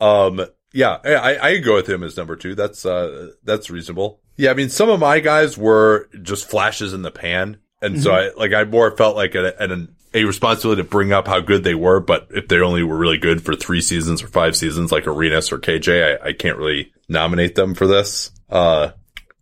Um, yeah, I I go with him as number two. That's, uh, that's reasonable. Yeah. I mean, some of my guys were just flashes in the pan. And so I, like, I more felt like a, an, a responsibility to bring up how good they were. But if they only were really good for three seasons or five seasons, like Arenas or KJ, I, I can't really nominate them for this. Uh,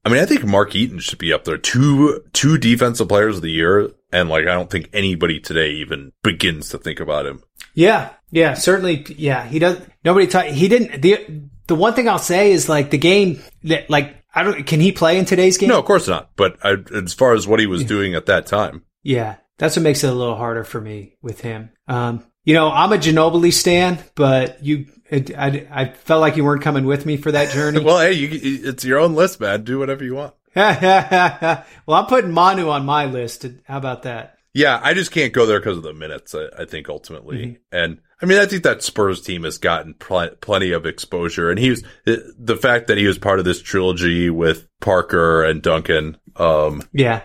I mean, I think Mark Eaton should be up there. Two, two defensive players of the year. And like, I don't think anybody today even begins to think about him.
Yeah, yeah, certainly. Yeah, he does. Nobody. Ta- he didn't. the The one thing I'll say is like the game that like I don't. Can he play in today's game?
No, of course not. But I, as far as what he was doing at that time,
Yeah, that's what makes it a little harder for me with him. Um, you know, I'm a Ginobili stan, but you, it, I, I felt like you weren't coming with me for that journey.
well, hey, you, it's your own list, man. Do whatever you want.
well, I'm putting Manu on my list. How about that?
Yeah, I just can't go there because of the minutes. I, I think ultimately, and I mean, I think that Spurs team has gotten pl- plenty of exposure, and he was the fact that he was part of this trilogy with Parker and Duncan. Um,
Yeah,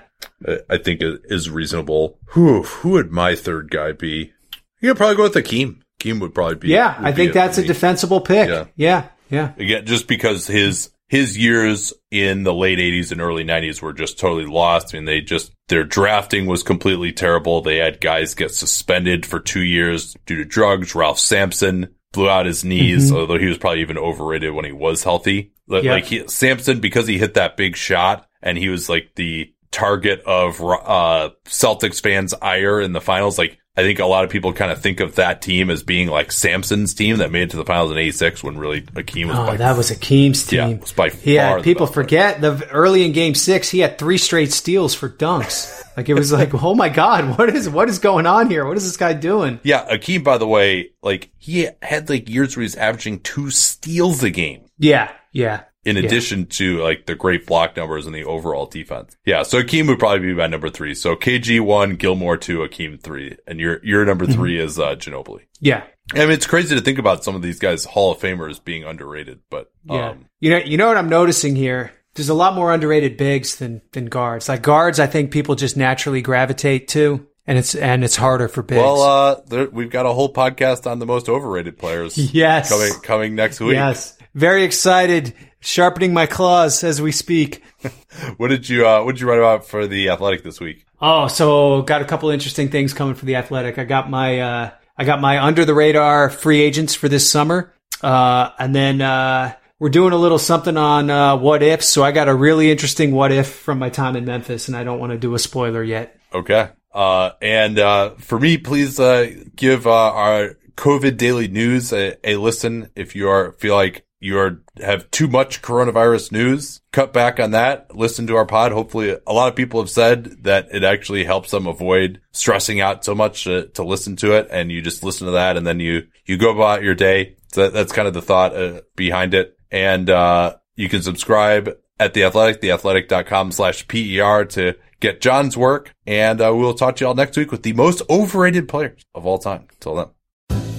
I- think is, is reasonable. Who who would my third guy be? You could probably go with Akeem. Akeem would probably be.
yeah. I think
it
that's a defensible pick.
Yeah.
Yeah, yeah,
Again, just because his his years in the late 80s and early 90s were just totally lost. I mean, they just, their drafting was completely terrible. They had guys get suspended for two years due to drugs. Ralph Sampson blew out his knees,
Mm-hmm.
although he was probably even overrated when he was healthy. Like,
Yeah.
like he, Sampson, because he hit that big shot and he was like the target of, uh, Celtics fans' ire in the finals. Like, I think a lot of people kind of think of that team as being like Sampson's team that made it to the finals in 86 when really Akeem was
Oh,
by
that was Akeem's team.
it was by
yeah,
far the
people
player.
forget the early in Game Six, he had three straight steals for dunks. like it was like, oh my god, what is what is going on here? What is this guy doing?
Yeah, Akeem, by the way, like he had like years where he's averaging two steals a game
Yeah, yeah,
in addition to like the great block numbers and the overall defense. Yeah, so Akeem would probably be my number three. So KG one, Gilmore two, Akeem three, and your your number
Mm-hmm.
3 is uh, Ginobili.
yeah,
I mean, it's crazy to think about some of these guys Hall of Famers being underrated, but
yeah.
um,
you know, you know what I'm noticing here. There's a lot more underrated bigs than than guards. Like guards, I think people just naturally gravitate to, and it's and it's harder for bigs.
well, uh, there, we've got a whole podcast on the most overrated players.
Yes.
coming coming next week.
yes, very excited, sharpening my claws as we speak.
What did you uh, What did you write about for the Athletic this week?
Oh, so got a couple interesting things coming for the Athletic. I got my uh, I got my under the radar free agents for this summer, uh, and then uh, we're doing a little something on uh, what ifs. So I got a really interesting what if from my time in Memphis, and I don't want to do a spoiler yet.
Okay. Uh, and, uh, for me, please, uh, give, uh, our COVID daily news a, a listen if you are, feel like you are, have too much coronavirus news. Cut back on that. Listen to our pod. Hopefully a lot of people have said that it actually helps them avoid stressing out so much to, to listen to it. And you just listen to that and then you, you go about your day. So that, that's kind of the thought uh, behind it. And, uh, you can subscribe at the athletic, theathletic.com slash PER to get John's work. And uh, we'll talk to y'all next week with the most overrated players of all time. Till then.